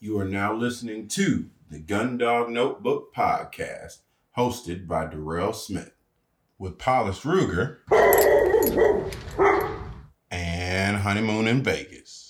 You are now listening to the Gundog Notebook Podcast, hosted by Darrell Smith, with Paulus Ruger and Honeymoon in Vegas.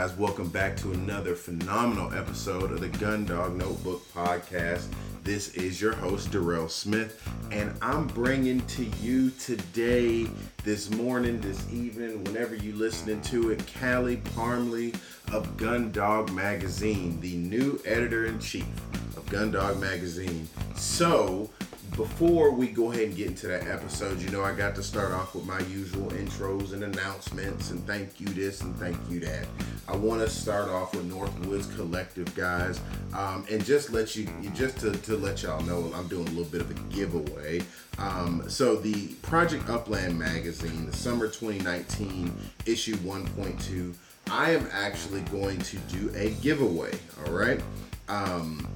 Guys, welcome back to another phenomenal episode of the Gundog Notebook Podcast. This is your host, Darrell Smith, and I'm bringing to you today, this morning, this evening, whenever you're listening to it, Kali Parmley of Gundog Magazine, the new editor in chief of Gundog Magazine. So, before we go ahead and get into that episode, you know, I got to start off with my usual intros and announcements and thank you this and thank you that. I want to start off with Northwoods Collective, guys, um, and just let you, just to, to let y'all know, I'm doing a little bit of a giveaway. Um, so the Project Upland magazine, the summer 2019 issue 1.2, I am actually going to do a giveaway. All right. Um,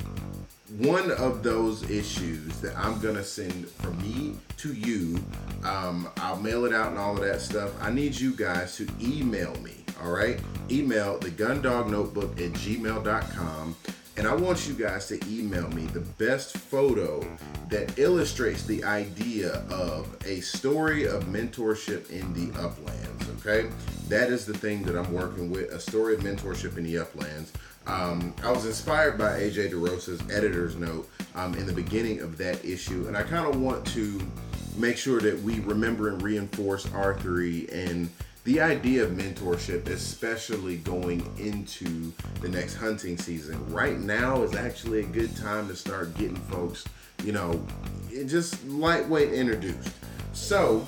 one of those issues that I'm gonna send from me to you. Um, I'll mail it out and all of that stuff. I need you guys to email me. All right, email the Gundog Notebook at gmail.com. And I want you guys to email me the best photo that illustrates the idea of a story of mentorship in the uplands. Okay, that is the thing that I'm working with a story of mentorship in the uplands. Um, I was inspired by AJ DeRosa's editor's note um, in the beginning of that issue, and I kind of want to make sure that we remember and reinforce R3 and the idea of mentorship, especially going into the next hunting season. Right now is actually a good time to start getting folks, you know, just lightweight introduced. So,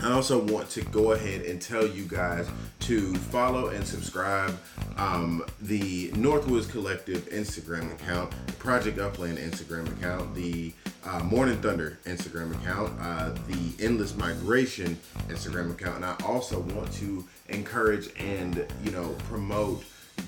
I also want to go ahead and tell you guys to follow and subscribe um, the Northwoods Collective Instagram account, Project Upland Instagram account, the uh, Morning Thunder Instagram account, uh, the Endless Migration Instagram account, and I also want to encourage and you know promote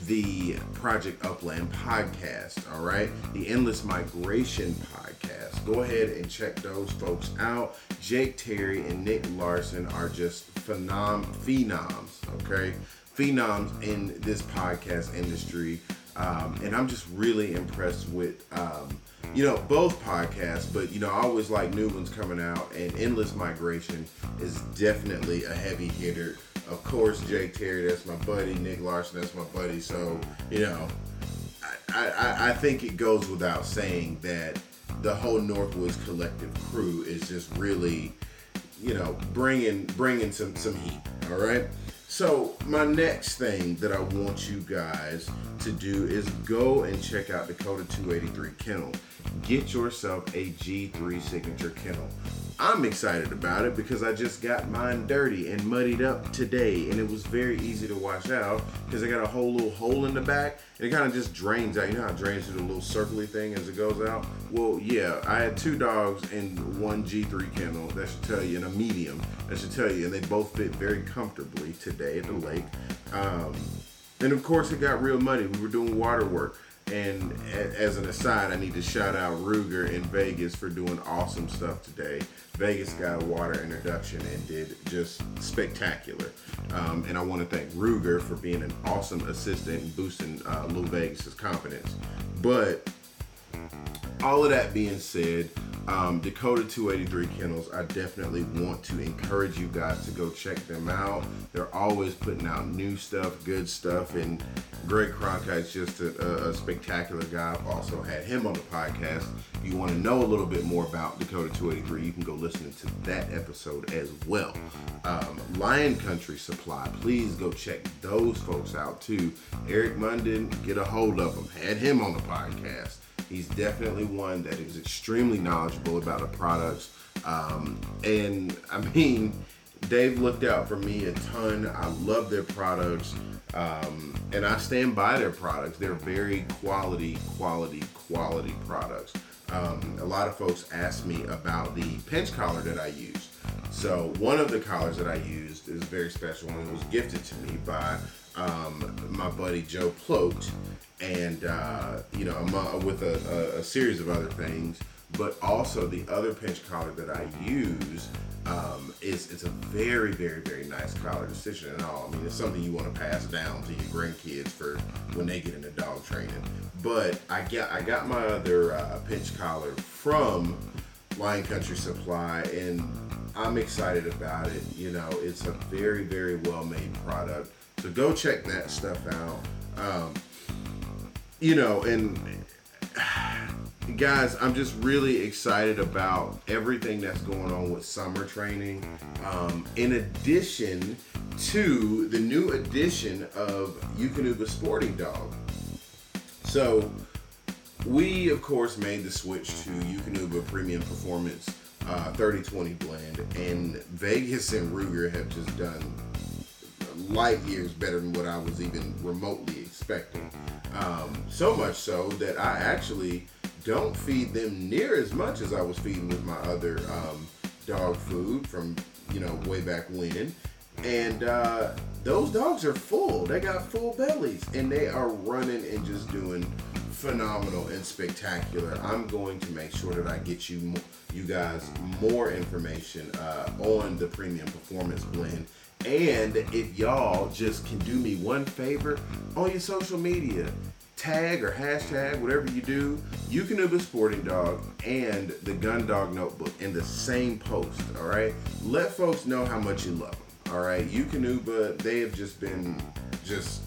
the Project Upland podcast. All right, the Endless Migration podcast. Go ahead and check those folks out. Jake Terry and Nick Larson are just phenom phenoms. Okay, phenoms in this podcast industry, um, and I'm just really impressed with. Um, you know both podcasts but you know i always like new ones coming out and endless migration is definitely a heavy hitter of course jake terry that's my buddy nick larson that's my buddy so you know i i, I think it goes without saying that the whole northwoods collective crew is just really you know bringing bringing some some heat all right so my next thing that I want you guys to do is go and check out Dakota 283 Kennel. Get yourself a G3 signature kennel. I'm excited about it because I just got mine dirty and muddied up today, and it was very easy to wash out because I got a whole little hole in the back, and it kind of just drains out. You know how it drains through the little circly thing as it goes out? Well, yeah, I had two dogs in one G3 kennel. That should tell you, in a medium. That should tell you, and they both fit very comfortably today at the lake. Um, and of course, it got real muddy. We were doing water work. And as an aside, I need to shout out Ruger in Vegas for doing awesome stuff today. Vegas got a water introduction and did just spectacular. Um, and I want to thank Ruger for being an awesome assistant and boosting uh, Lou Vegas's confidence. But all of that being said, um, Dakota 283 Kennels, I definitely want to encourage you guys to go check them out. They're always putting out new stuff, good stuff, and Greg Cronkite's just a, a, spectacular guy. I've also had him on the podcast. If you want to know a little bit more about Dakota 283, you can go listen to that episode as well. Um, Lion Country Supply, please go check those folks out too. Eric Munden, get a hold of him. Had him on the podcast. He's definitely one that is extremely knowledgeable about the products. Um, and I mean, they've looked out for me a ton. I love their products. Um, and I stand by their products. They're very quality, quality, quality products. Um, a lot of folks ask me about the pinch collar that I use. So one of the collars that I used is very special and it was gifted to me by um, my buddy Joe Plote, and uh, you know, among, with a, a, a, series of other things. But also the other pinch collar that I use um, is it's a very, very, very nice collar decision and all. I mean, it's something you want to pass down to your grandkids for when they get into dog training. But I got I got my other uh, pinch collar from Lion Country Supply, and I'm excited about it. You know, it's a very, very well made product. So go check that stuff out. Um, you know, and guys, I'm just really excited about everything that's going on with summer training. Um, in addition to the new edition of Eukanuba Sporting Dog. So, we of course made the switch to Eukanuba Premium Performance uh, 3020 blend, and Vegas and Ruger have just done light years better than what I was even remotely expecting. Um, so much so that I actually don't feed them near as much as I was feeding with my other um, dog food from you know way back when. And uh, those dogs are full. They got full bellies, and they are running and just doing phenomenal and spectacular. I'm going to make sure that I get you you guys more information uh, on the premium performance blend. And if y'all just can do me one favor on your social media, tag or hashtag, whatever you do, Eukanuba Sporting Dog and the Gun Dog Notebook in the same post, all right? Let folks know how much you love them, all right? you Eukanuba, they have just been just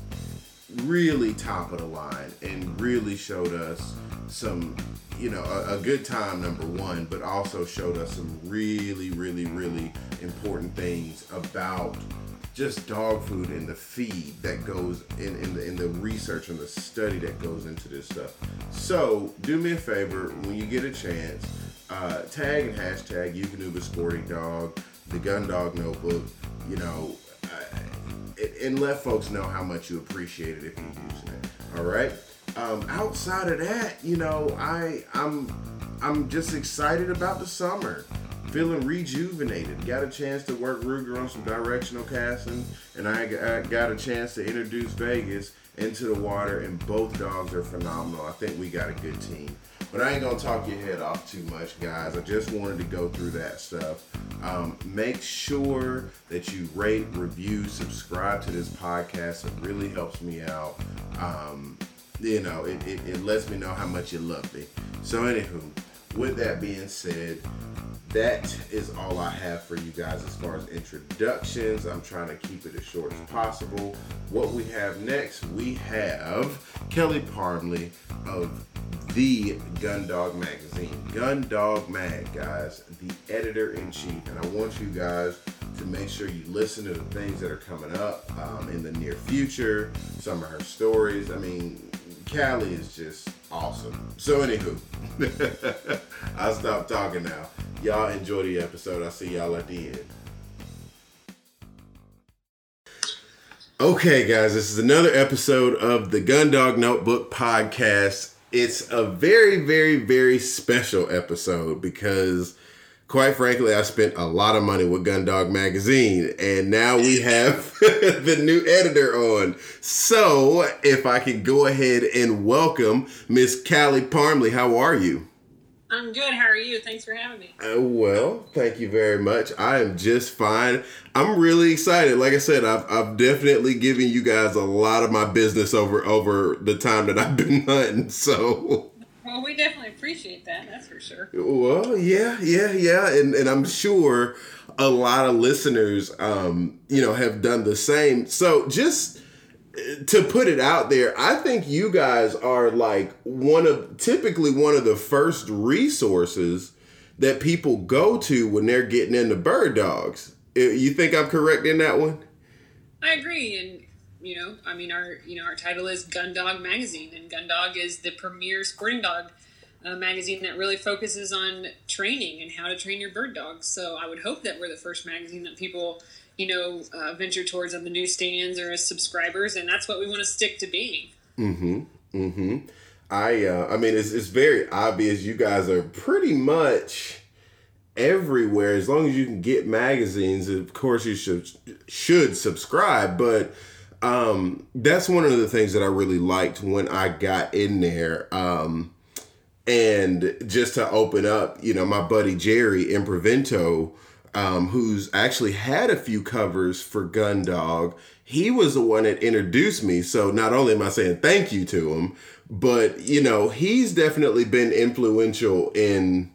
really top of the line and really showed us some, you know, a, a, good time, number one, but also showed us some really, really, really important things about just dog food and the feed that goes in, in the in the research and the study that goes into this stuff. So do me a favor when you get a chance, uh, tag and hashtag Eukanuba Sporting Dog, the Gun Dog Notebook, you know, uh, and let folks know how much you appreciate it if you're using it. All right. Um, outside of that, you know, I I'm I'm just excited about the summer feeling rejuvenated. Got a chance to work Ruger on some directional casting, and I got a chance to introduce Vegas into the water, and both dogs are phenomenal. I think we got a good team. But I ain't gonna talk your head off too much, guys. I just wanted to go through that stuff. Um, make sure that you rate, review, subscribe to this podcast. It really helps me out. Um, you know, it, it, it lets me know how much you love me. So, anywho, with that being said, that is all I have for you guys as far as introductions. I'm trying to keep it as short as possible. What we have next, we have Kali Parmley of the Gun Dog Magazine. Gun Dog Mag, guys, the editor in chief. And I want you guys to make sure you listen to the things that are coming up um, in the near future, some of her stories. I mean, Kali is just awesome. So, anywho, I'll stop talking now. Y'all enjoy the episode. I'll see y'all at the end. Okay, guys, this is another episode of the Gun Dog Notebook podcast. It's a very, very, very special episode because quite frankly, I spent a lot of money with Gundog Magazine, and now we have the new editor on. So, if I could go ahead and welcome Miss Kali Parmley, how are you? I'm good. How are you? Thanks for having me. Uh, well, thank you very much. I am just fine. I'm really excited. Like I said, I've, I've definitely given you guys a lot of my business over over the time that I've been hunting. So well, we definitely appreciate that. That's for sure. Well, yeah, yeah, yeah, and and I'm sure a lot of listeners, um, you know, have done the same. So just uh, to put it out there, I think you guys are like one of typically one of the first resources that people go to when they're getting into bird dogs. Uh, you think I'm correct in that one? I agree, and you know, I mean, our you know our title is Gun Dog Magazine, and Gun Dog is the premier sporting dog uh, magazine that really focuses on training and how to train your bird dogs. So I would hope that we're the first magazine that people you know uh, venture towards on the newsstands or as subscribers, and that's what we want to stick to being. Mm-hmm. Mm-hmm. I uh, I mean, it's it's very obvious. You guys are pretty much everywhere as long as you can get magazines of course you should should subscribe but um, that's one of the things that I really liked when I got in there. Um, and just to open up, you know, my buddy Jerry Imprevento, um, who's actually had a few covers for Gundog, he was the one that introduced me. So not only am I saying thank you to him, but you know, he's definitely been influential in,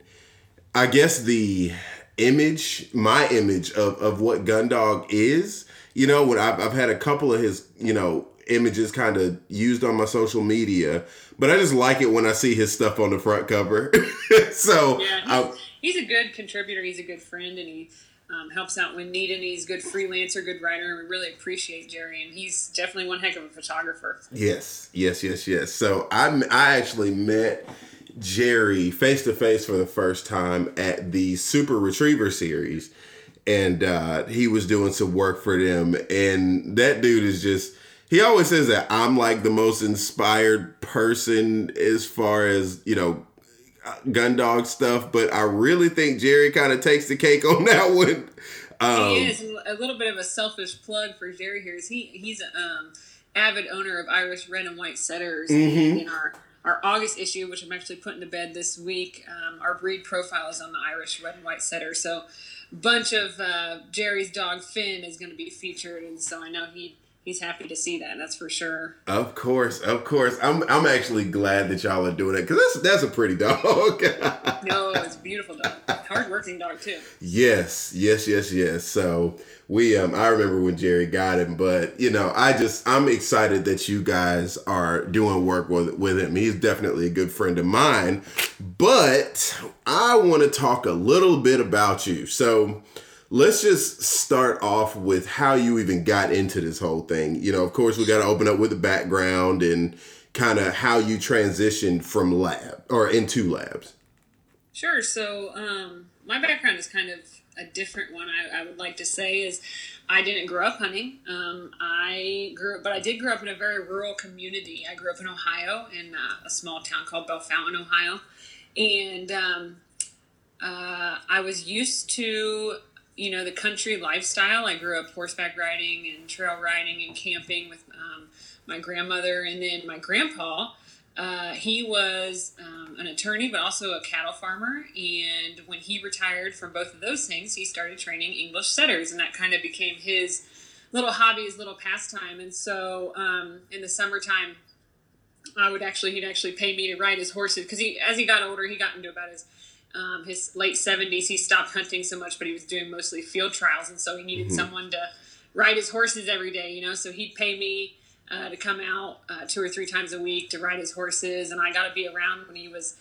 I guess, the image, my image of, of what Gundog is. You know, when I've, I've had a couple of his, you know, images kind of used on my social media, but I just like it when I see his stuff on the front cover. so yeah, he's, he's, a good contributor. He's a good friend, and he um, helps out when needed. He's a good freelancer, good writer, and we really appreciate Jerry. And he's definitely one heck of a photographer. Yes, yes, yes, yes. So I I actually met Jerry face to face for the first time at the Super Retriever series, and uh, he was doing some work for them. And that dude is just. He always says that I'm like the most inspired person as far as, you know, Gundog stuff, but I really think Jerry kind of takes the cake on that one. Um, he is a little bit of a selfish plug for Jerry here. Is he? He's an um, avid owner of Irish red and white setters. Mm-hmm. In our our August issue, which I'm actually putting to bed this week, um, our breed profile is on the Irish red and white setter. So, a bunch of uh, Jerry's dog Finn is going to be featured, and so I know he he's happy to see that. That's for sure. Of course, of course. I'm I'm actually glad that y'all are doing it because that's that's a pretty dog. no, it's a beautiful dog. Hardworking dog too. Yes, yes, yes, yes. So we um I remember when Jerry got him, but you know I just I'm excited that you guys are doing work with with him. He's definitely a good friend of mine. But I want to talk a little bit about you. So let's just start off with how you even got into this whole thing. You know, of course, we got to open up with the background and kind of how you transitioned from lab or into labs. Sure. So, um, my background is kind of a different one. I, I, would like to say is I didn't grow up hunting. Um, I grew up, but I did grow up in a very rural community. I grew up in Ohio in uh, a small town called Bellefontaine, Ohio, and um, uh, I was used to you know the country lifestyle. I grew up horseback riding and trail riding and camping with um, my grandmother, and then my grandpa. Uh, he was um, an attorney, but also a cattle farmer. And when he retired from both of those things, he started training English setters, and that kind of became his little hobby, his little pastime. And so um, in the summertime, I would actually he'd actually pay me to ride his horses because he as he got older, he got into about his um, his late 70s, he stopped hunting so much, but he was doing mostly field trials. And so he needed mm-hmm. someone to ride his horses every day, you know? So he'd pay me uh, to come out uh, two or three times a week to ride his horses. And I got to be around when he was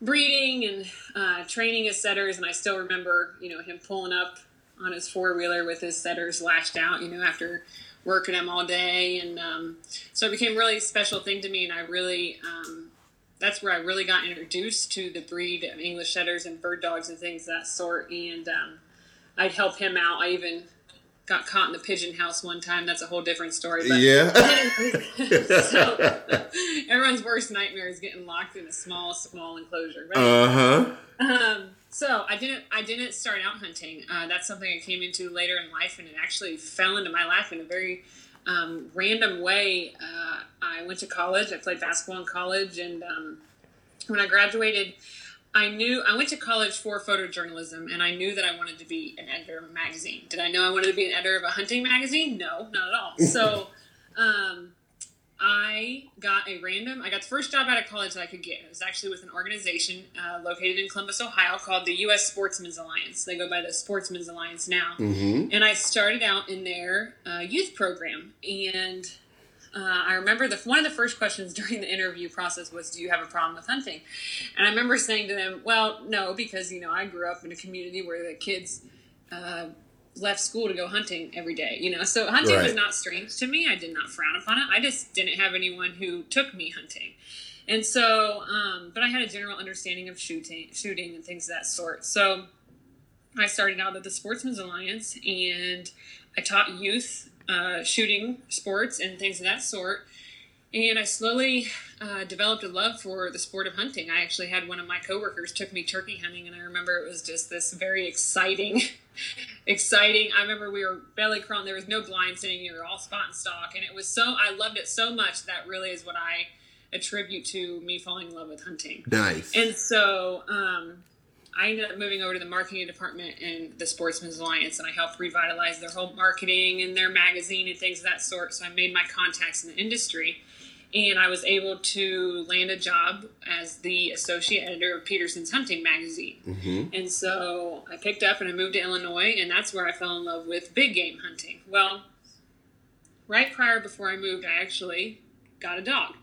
breeding and uh, training his setters. And I still remember, you know, him pulling up on his four wheeler with his setters lashed out, you know, after working them all day. And um, so it became a really special thing to me. And I really, um, that's where I really got introduced to the breed of English setters and bird dogs and things of that sort. And um, I'd help him out. I even got caught in the pigeon house one time. That's a whole different story. But yeah. so, everyone's worst nightmare is getting locked in a small, small enclosure. Right? Uh huh. Um, so I didn't. I didn't start out hunting. Uh, that's something I came into later in life, and it actually fell into my life in a very um, random way, uh, I went to college. I played basketball in college, and um, when I graduated, I knew I went to college for photojournalism, and I knew that I wanted to be an editor of a magazine. Did I know I wanted to be an editor of a hunting magazine? No, not at all. So. Um, I got a random, I got the first job out of college that I could get. It was actually with an organization uh, located in Columbus, Ohio called the U.S. Sportsmen's Alliance. They go by the Sportsmen's Alliance now. Mm-hmm. And I started out in their uh, youth program. And uh, I remember the one of the first questions during the interview process was, "Do you have a problem with hunting?" And I remember saying to them, "Well, no, because you know I grew up in a community where the kids uh, left school to go hunting every day, you know. So hunting right. was not strange to me. I did not frown upon it. I just didn't have anyone who took me hunting. And so, um, but I had a general understanding of shooting, shooting and things of that sort. So I started out at the Sportsmen's Alliance and I taught youth uh, shooting sports and things of that sort. And I slowly uh, developed a love for the sport of hunting. I actually had one of my coworkers took me turkey hunting, and I remember it was just this very exciting, exciting. I remember we were belly crawling. There was no blind sitting. You were all spot and stalk, and it was so. I loved it so much that really is what I attribute to me falling in love with hunting. Nice. And so um, I ended up moving over to the marketing department in the Sportsman's Alliance, and I helped revitalize their whole marketing and their magazine and things of that sort. So I made my contacts in the industry, and I was able to land a job as the associate editor of Petersen's Hunting magazine. Mm-hmm. And so I picked up and I moved to Illinois, and that's where I fell in love with big game hunting. Well, right prior before I moved, I actually got a dog,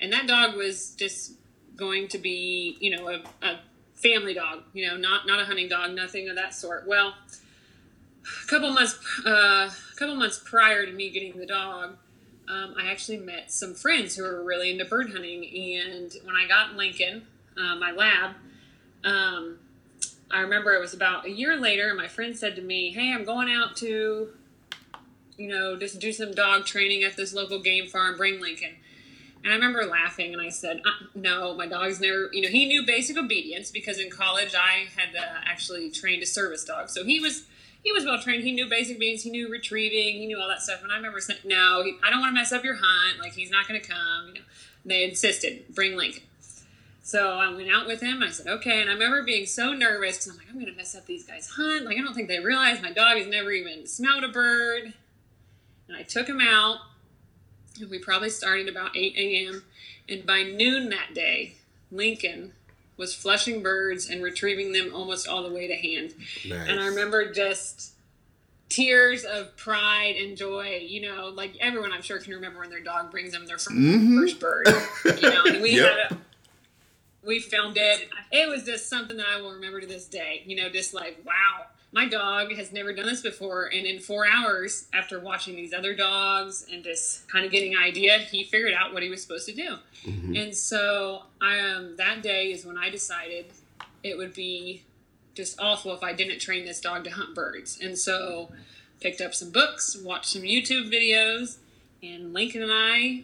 and that dog was just going to be, you know, a, a family dog, you know, not not a hunting dog, nothing of that sort. Well, a couple months, uh, a couple months prior to me getting the dog, um, I actually met some friends who were really into bird hunting, and when I got Lincoln, uh, my lab. Um, I remember it was about a year later, and my friend said to me, "Hey, I'm going out to, you know, just do some dog training at this local game farm. Bring Lincoln." And I remember laughing, and I said, uh, "No, my dog's never. You know, he knew basic obedience because in college I had uh, actually trained a service dog, so he was." He was well trained. He knew basic obedience. He knew retrieving. He knew all that stuff. And I remember saying, "No, I don't want to mess up your hunt. Like he's not going to come." You know, they insisted, "Bring Lincoln." So I went out with him. I said, okay. And I remember being so nervous because I'm like, I'm going to mess up these guys' hunt. Like, I don't think they realize my dog has never even smelled a bird. And I took him out. And we probably started about 8 a.m. And by noon that day, Lincoln was flushing birds and retrieving them almost all the way to hand. Nice. And I remember just tears of pride and joy. You know, like everyone I'm sure can remember when their dog brings them their 1st Mhm. first bird. You know, and we Yep. had a, we filmed it. It was just something that I will remember to this day. You know, just like wow, my dog has never done this before, and in four hours after watching these other dogs and just kind of getting an idea, he figured out what he was supposed to do. Mhm. And so I um, that day is when I decided it would be just awful if I didn't train this dog to hunt birds. And so picked up some books, watched some YouTube videos, and Lincoln and I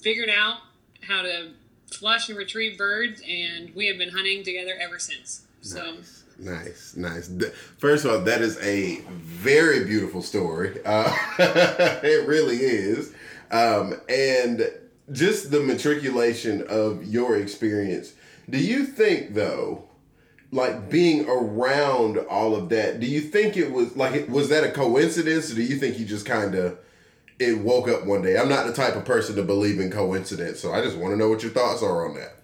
figured out how to flush and retrieve birds, and we have been hunting together ever since. So Nice, nice. First of all, that is a very beautiful story. Uh, it really is. Um, and just the matriculation of your experience. Do you think, though, like being around all of that, do you think it was like, was that a coincidence, or do you think you just kind of it woke up one day? I'm not the type of person to believe in coincidence, so I just want to know what your thoughts are on that.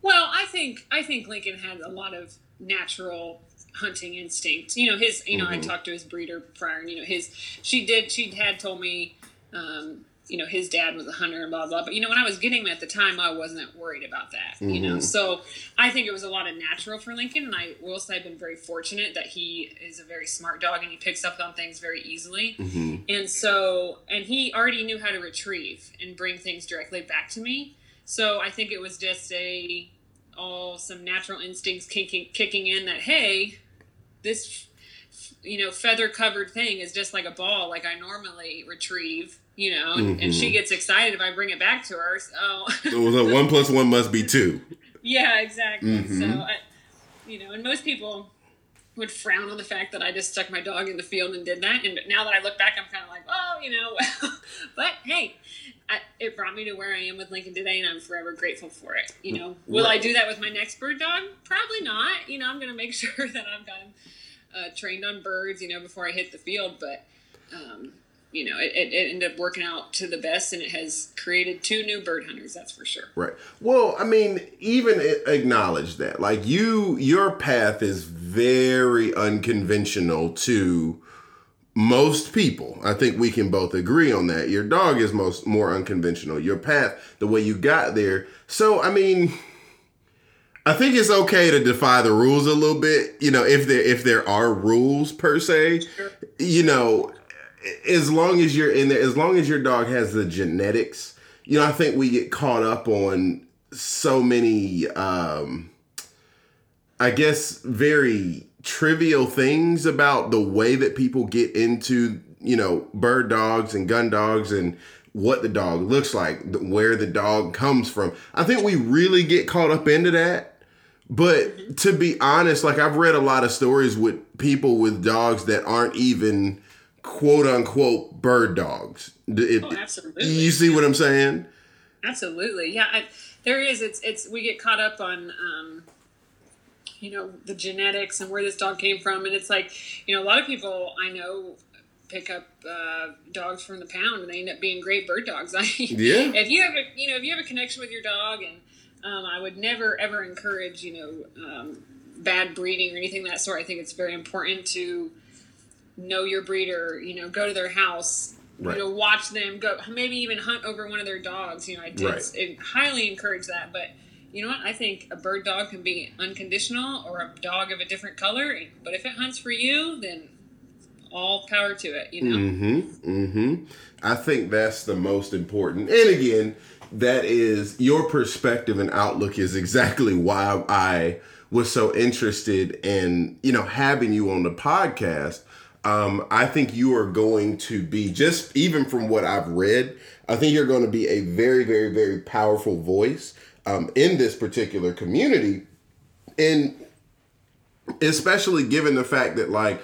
Well, I think I think Lincoln had a lot of natural hunting instinct. You know, his you know, I Mhm. talked to his breeder prior and you know, his she did she had told me um, you know, his dad was a hunter and blah blah. But you know, when I was getting him at the time I wasn't worried about that. You know. Mhm. So I think it was a lot of natural for Lincoln and I will say I've been very fortunate that he is a very smart dog and he picks up on things very easily. Mm-hmm. And so, and he already knew how to retrieve and bring things directly back to me. So I think it was just a all some natural instincts kicking kicking in that hey, this you know feather covered thing is just like a ball like I normally retrieve. You know, and, and she Mhm. gets excited if I bring it back to her. So So one plus one must be two. yeah, exactly. Mhm. So I, you know, and most people would frown on the fact that I just stuck my dog in the field and did that. And now that I look back, I'm kind of like, oh, you know, but hey, I, it brought me to where I am with Lincoln today, and I'm forever grateful for it. You know, will I do that with my next bird dog? Probably not. You know, I'm going to make sure that I've got him uh, trained on birds, you know, before I hit the field. But, um, you know, it, it, it ended up working out to the best, and it has created two new bird hunters. That's for sure. Right. Well, I mean, even acknowledge that. Like you, your path is very unconventional to most people. I think we can both agree on that. Your dog is most more unconventional. Your path, the way you got there. So, I mean, I think it's okay to defy the rules a little bit. You know, if there if there are rules per se, you know, as long as you're in there, as long as your dog has the genetics, you know, I think we get caught up on so many, um, I guess, very trivial things about the way that people get into, you know, bird dogs and gun dogs and what the dog looks like, where the dog comes from. I think we really get caught up into that. But to be honest, like I've read a lot of stories with people with dogs that aren't even quote unquote bird dogs. It, oh, absolutely. You see what I'm saying? Absolutely. Yeah, I, there is. It's it's we get caught up on um, you know the genetics and where this dog came from, and it's like you know a lot of people I know pick up uh, dogs from the pound and they end up being great bird dogs. I, yeah. If you have a you know if you have a connection with your dog, and um, I would never ever encourage you know um, bad breeding or anything that sort. I think it's very important to know your breeder. You know, go to their house. Right. You know, watch them go. Maybe even hunt over one of their dogs. You know, I did right. highly encourage that, but you know what? I think a bird dog can be unconditional or a dog of a different color. But if it hunts for you, then all power to it, you know? Mm-hmm. Mm-hmm. I think that's the most important. And again, that is your perspective and outlook is exactly why I was so interested in, you know, having you on the podcast. Um, I think you are going to be just even from what I've read, I think you're going to be a very, very, very powerful voice um, in this particular community. And especially given the fact that like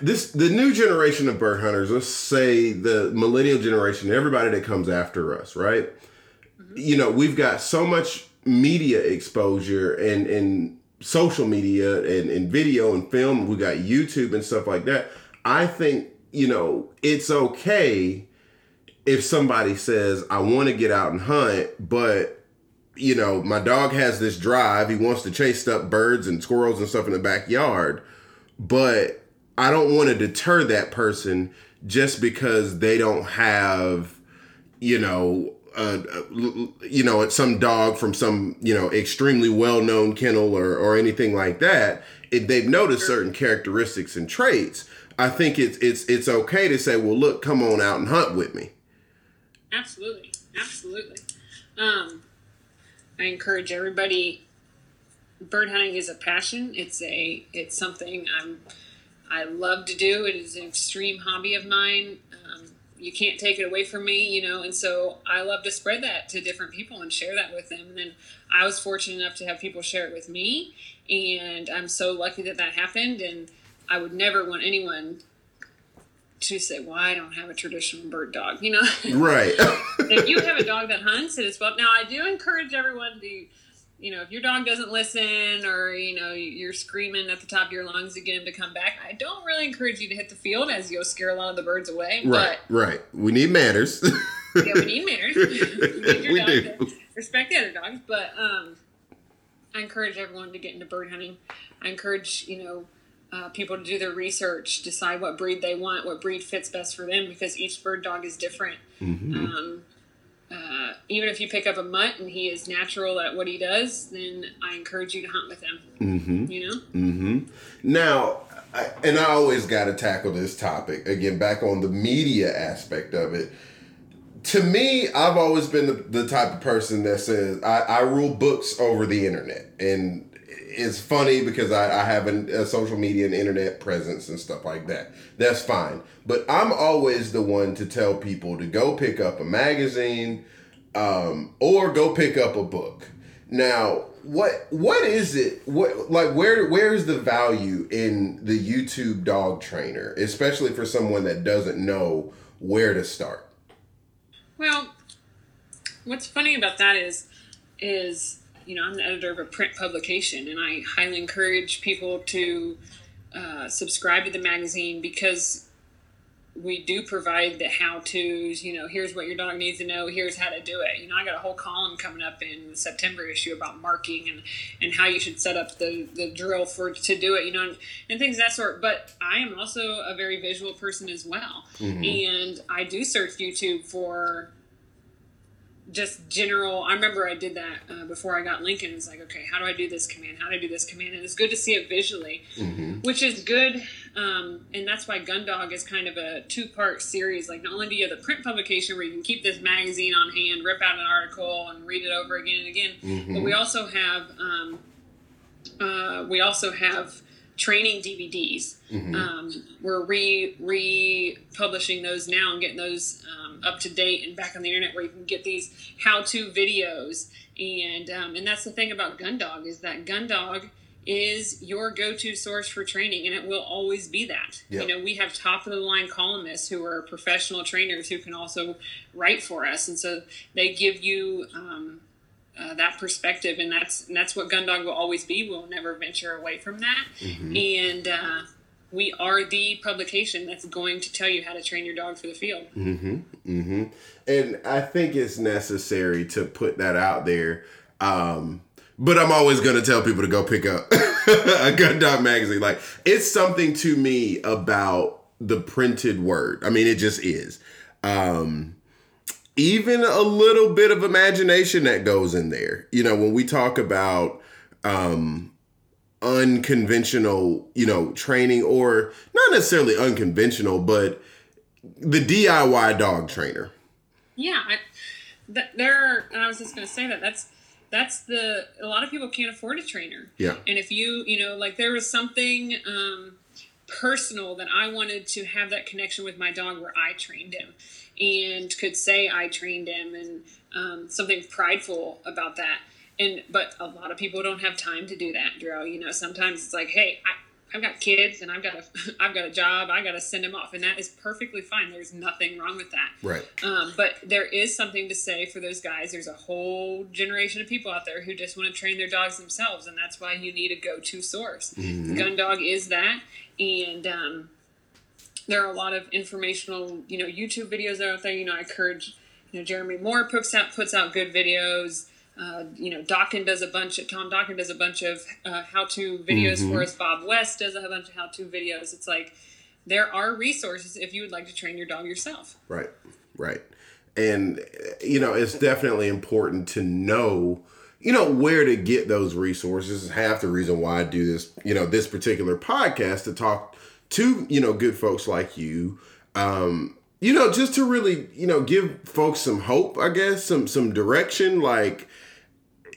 this the new generation of bird hunters let's say the millennial generation everybody that comes after us right mm-hmm. you know we've got so much media exposure and and social media and, and video and film we got youtube and stuff like that i think you know it's okay if somebody says i want to get out and hunt but you know my dog has this drive he wants to chase up birds and squirrels and stuff in the backyard but I don't want to deter that person just because they don't have, you know, you know, some dog from some, you know, extremely well-known kennel or, or anything like that. If they've noticed certain characteristics and traits, I think it's it's it's okay to say, well, look, come on out and hunt with me. Absolutely, absolutely. Um, I encourage everybody. Bird hunting is a passion. It's a it's something I'm I love to do. It is an extreme hobby of mine. Um, you can't take it away from me, you know, and so I love to spread that to different people and share that with them. And then I was fortunate enough to have people share it with me, and I'm so lucky that that happened. And I would never want anyone to say, "Well, I don't have a traditional bird dog," you know. Right. if you have a dog that hunts, it is well. Now, I do encourage everyone to you know, if your dog doesn't listen or, you know, you're screaming at the top of your lungs to get him to come back, I don't really encourage you to hit the field as you'll scare a lot of the birds away. Right, but, right. We need manners. yeah, we need manners. we, we do. respect the other dogs, but um, I encourage everyone to get into bird hunting. I encourage, you know, uh, people to do their research, decide what breed they want, what breed fits best for them, because each bird dog is different. Mm-hmm. Um, uh, even if you pick up a mutt and he is natural at what he does, then I encourage you to hunt with him. Mm-hmm. You know. Mm-hmm. Now, I, and I always got to tackle this topic again. Back on the media aspect of it. To me, I've always been the, the type of person that says I, I rule books over the internet, and it's funny because I, I have an, a social media and internet presence and stuff like that. That's fine. But I'm always the one to tell people to go pick up a magazine um, or go pick up a book. Now, what what is it? What like where where is the value in the YouTube dog trainer, especially for someone that doesn't know where to start? Well, what's funny about that is is you know, I'm the editor of a print publication, and I highly encourage people to uh, subscribe to the magazine because we do provide the how to's. You know, here's what your dog needs to know. Here's how to do it. You know, I got a whole column coming up in the September issue about marking and and how you should set up the the drill for to do it. You know, and, and things that sort. But I am also a very visual person as well, mm-hmm. and I do search YouTube for just general. I remember I did that uh, before I got Lincoln. It's like, okay, how do I do this command? How do I do this command? And it's good to see it visually, mm-hmm. which is good. Um, and that's why Gundog is kind of a two part series. Like, not only do you have the print publication where you can keep this magazine on hand, rip out an article, and read it over again and again, mm-hmm. but we also have um, uh, we also have training DVDs. Mm-hmm. Um, we're re republishing those now and getting those um, up to date and back on the internet where you can get these how to videos. And um, and that's the thing about Gundog is that Gundog is your go-to source for training and it will always be that yep. you know we have top of the line columnists who are professional trainers who can also write for us and so they give you um, uh, that perspective and that's and that's what gundog will always be we'll never venture away from that mm-hmm. and uh, we are the publication that's going to tell you how to train your dog for the field mm-hmm. Mm-hmm. and i think it's necessary to put that out there um, but I'm always going to tell people to go pick up a Gundog magazine. Like, it's something to me about the printed word. I mean, it just is. Um, even a little bit of imagination that goes in there. You know, when we talk about um, unconventional, you know, training or not necessarily unconventional, but the DIY dog trainer. Yeah, I, th- there. I was just going to say that that's that's the a lot of people can't afford a trainer. Yeah. And if you you know like there was something um, personal that I wanted to have that connection with my dog where I trained him and could say I trained him and um, something prideful about that. And but a lot of people don't have time to do that, Drew. You know, sometimes it's like, hey, I, I've got kids and I've got a I've got a job. I got to send them off, and that is perfectly fine. There's nothing wrong with that. Right. Um, but there is something to say for those guys. There's a whole generation of people out there who just want to train their dogs themselves, and that's why you need a go-to source. Mm-hmm. Gun Dog is that, and um, there are a lot of informational, you know, YouTube videos out there. You know, I encourage, you know, Jeremy Moore puts out puts out good videos. Uh, you know, Dokken does a bunch of Tom Dokken does a bunch of uh, how-to videos mm-hmm. for us. Bob West does a bunch of how-to videos. It's like there are resources if you would like to train your dog yourself. Right, right, and you know it's definitely important to know you know where to get those resources. Half the reason why I do this, you know, this particular podcast to talk to you know good folks like you. Um, you know, just to really, you know, give folks some hope, I guess, some some direction. Like,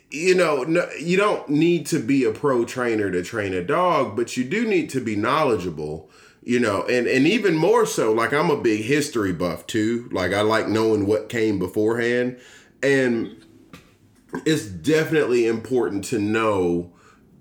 you know, no, you don't need to be a pro trainer to train a dog, but you do need to be knowledgeable, you know, and and even more so, like I'm a big history buff too. Like I like knowing what came beforehand, and it's definitely important to know,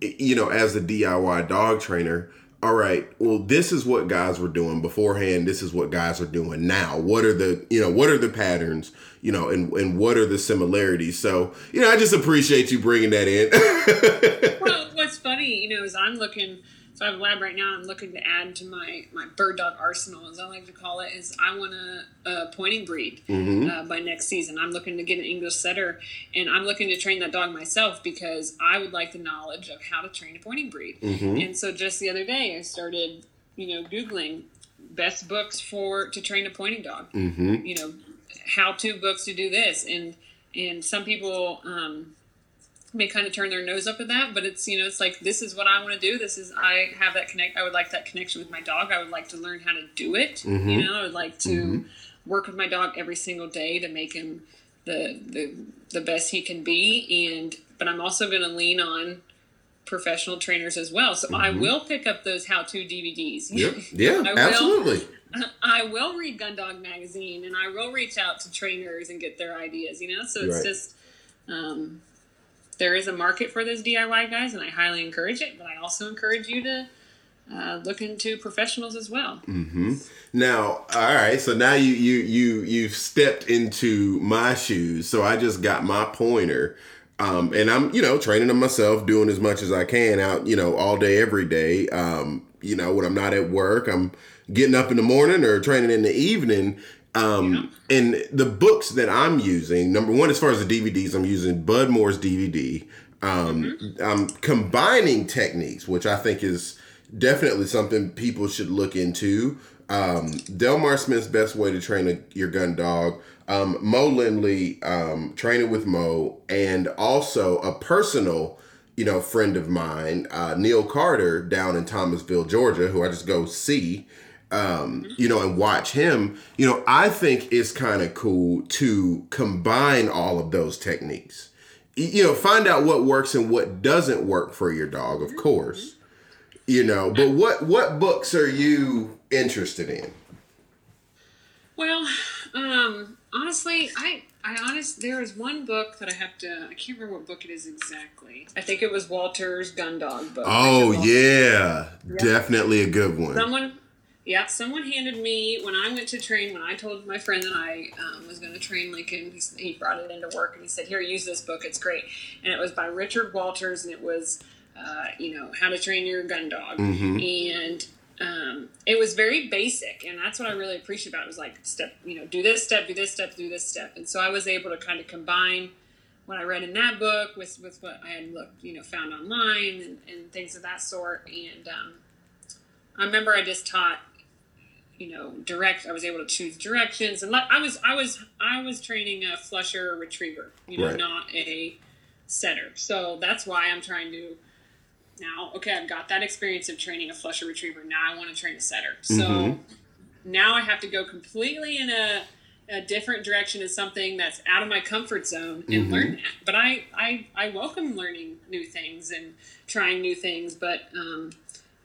you know, as a DIY dog trainer all right, well, this is what guys were doing beforehand. This is what guys are doing now. What are the, you know, what are the patterns, you know, and, and what are the similarities? So, you know, I just appreciate you bringing that in. well, what's funny, you know, is I'm looking – so I have a lab right now. I'm looking to add to my my bird dog arsenal, as I like to call it. Is I want a, a pointing breed mm-hmm. uh, by next season. I'm looking to get an English setter, and I'm looking to train that dog myself because I would like the knowledge of how to train a pointing breed. Mm-hmm. And so just the other day, I started, you know, googling best books for to train a pointing dog. Mm-hmm. You know, how to books to do this, and and some people. Um, may kind of turn their nose up at that, but it's you know it's like this is what I want to do. This is I have that connect. I would like that connection with my dog. I would like to learn how to do it. Mm-hmm. You know, I would like to mm-hmm. work with my dog every single day to make him the the the best he can be. And but I'm also going to lean on professional trainers as well. So mm-hmm. I will pick up those how-to DVDs. Yep. Yeah, will, absolutely. I will read Gundog magazine and I will reach out to trainers and get their ideas. You know, so it's right. just. Um, there is a market for those DIY guys, and I highly encourage it. But I also encourage you to uh, look into professionals as well. Mm-hmm. Now, all right. So now you you you you've stepped into my shoes. So I just got my pointer. Um, and I'm, you know, training them myself, doing as much as I can out, you know, all day, every day. Um, you know, when I'm not at work, I'm getting up in the morning or training in the evening. Um, yeah. And the books that I'm using, number one, as far as the DVDs, I'm using Bud Moore's DVD. Um, mm-hmm. I'm combining techniques, which I think is definitely something people should look into. Um, Delmar Smith's Best Way to Train a, Your Gun Dog, um, Mo Lindley, um, Training with Mo, and also a personal, you know, friend of mine, uh, Neil Carter down in Thomasville, Georgia, who I just go see um, you know, and watch him, you know, I think it's kind of cool to combine all of those techniques. You know, find out what works and what doesn't work for your dog, of course. You know, but what what books are you interested in? Well, um, honestly, I I honest there is one book that I have to I can't remember what book it is exactly. I think it was Wolters' Gun Dog book. Oh yeah, definitely a good one. Someone yeah, someone handed me when I went to train. When I told my friend that I um, was going to train Lincoln, he, he brought it into work and he said, "Here, use this book. It's great." And it was by Richard Wolters, and it was, uh, you know, how to train your gun dog. Mhm. And um, it was very basic, and that's what I really appreciate about it. it. Was like step, you know, do this step, do this step, do this step, and so I was able to kind of combine what I read in that book with with what I had looked, you know, found online and, and things of that sort. And um, I remember I just taught you know direct i was able to choose directions and i was i was i was training a flusher retriever you know Right. not a setter so that's why i'm trying to now okay i've got that experience of training a flusher retriever now i want to train a setter so Mhm. now i have to go completely in a a different direction is something that's out of my comfort zone and Mhm. learn that. But I, I I welcome learning new things and trying new things. But um,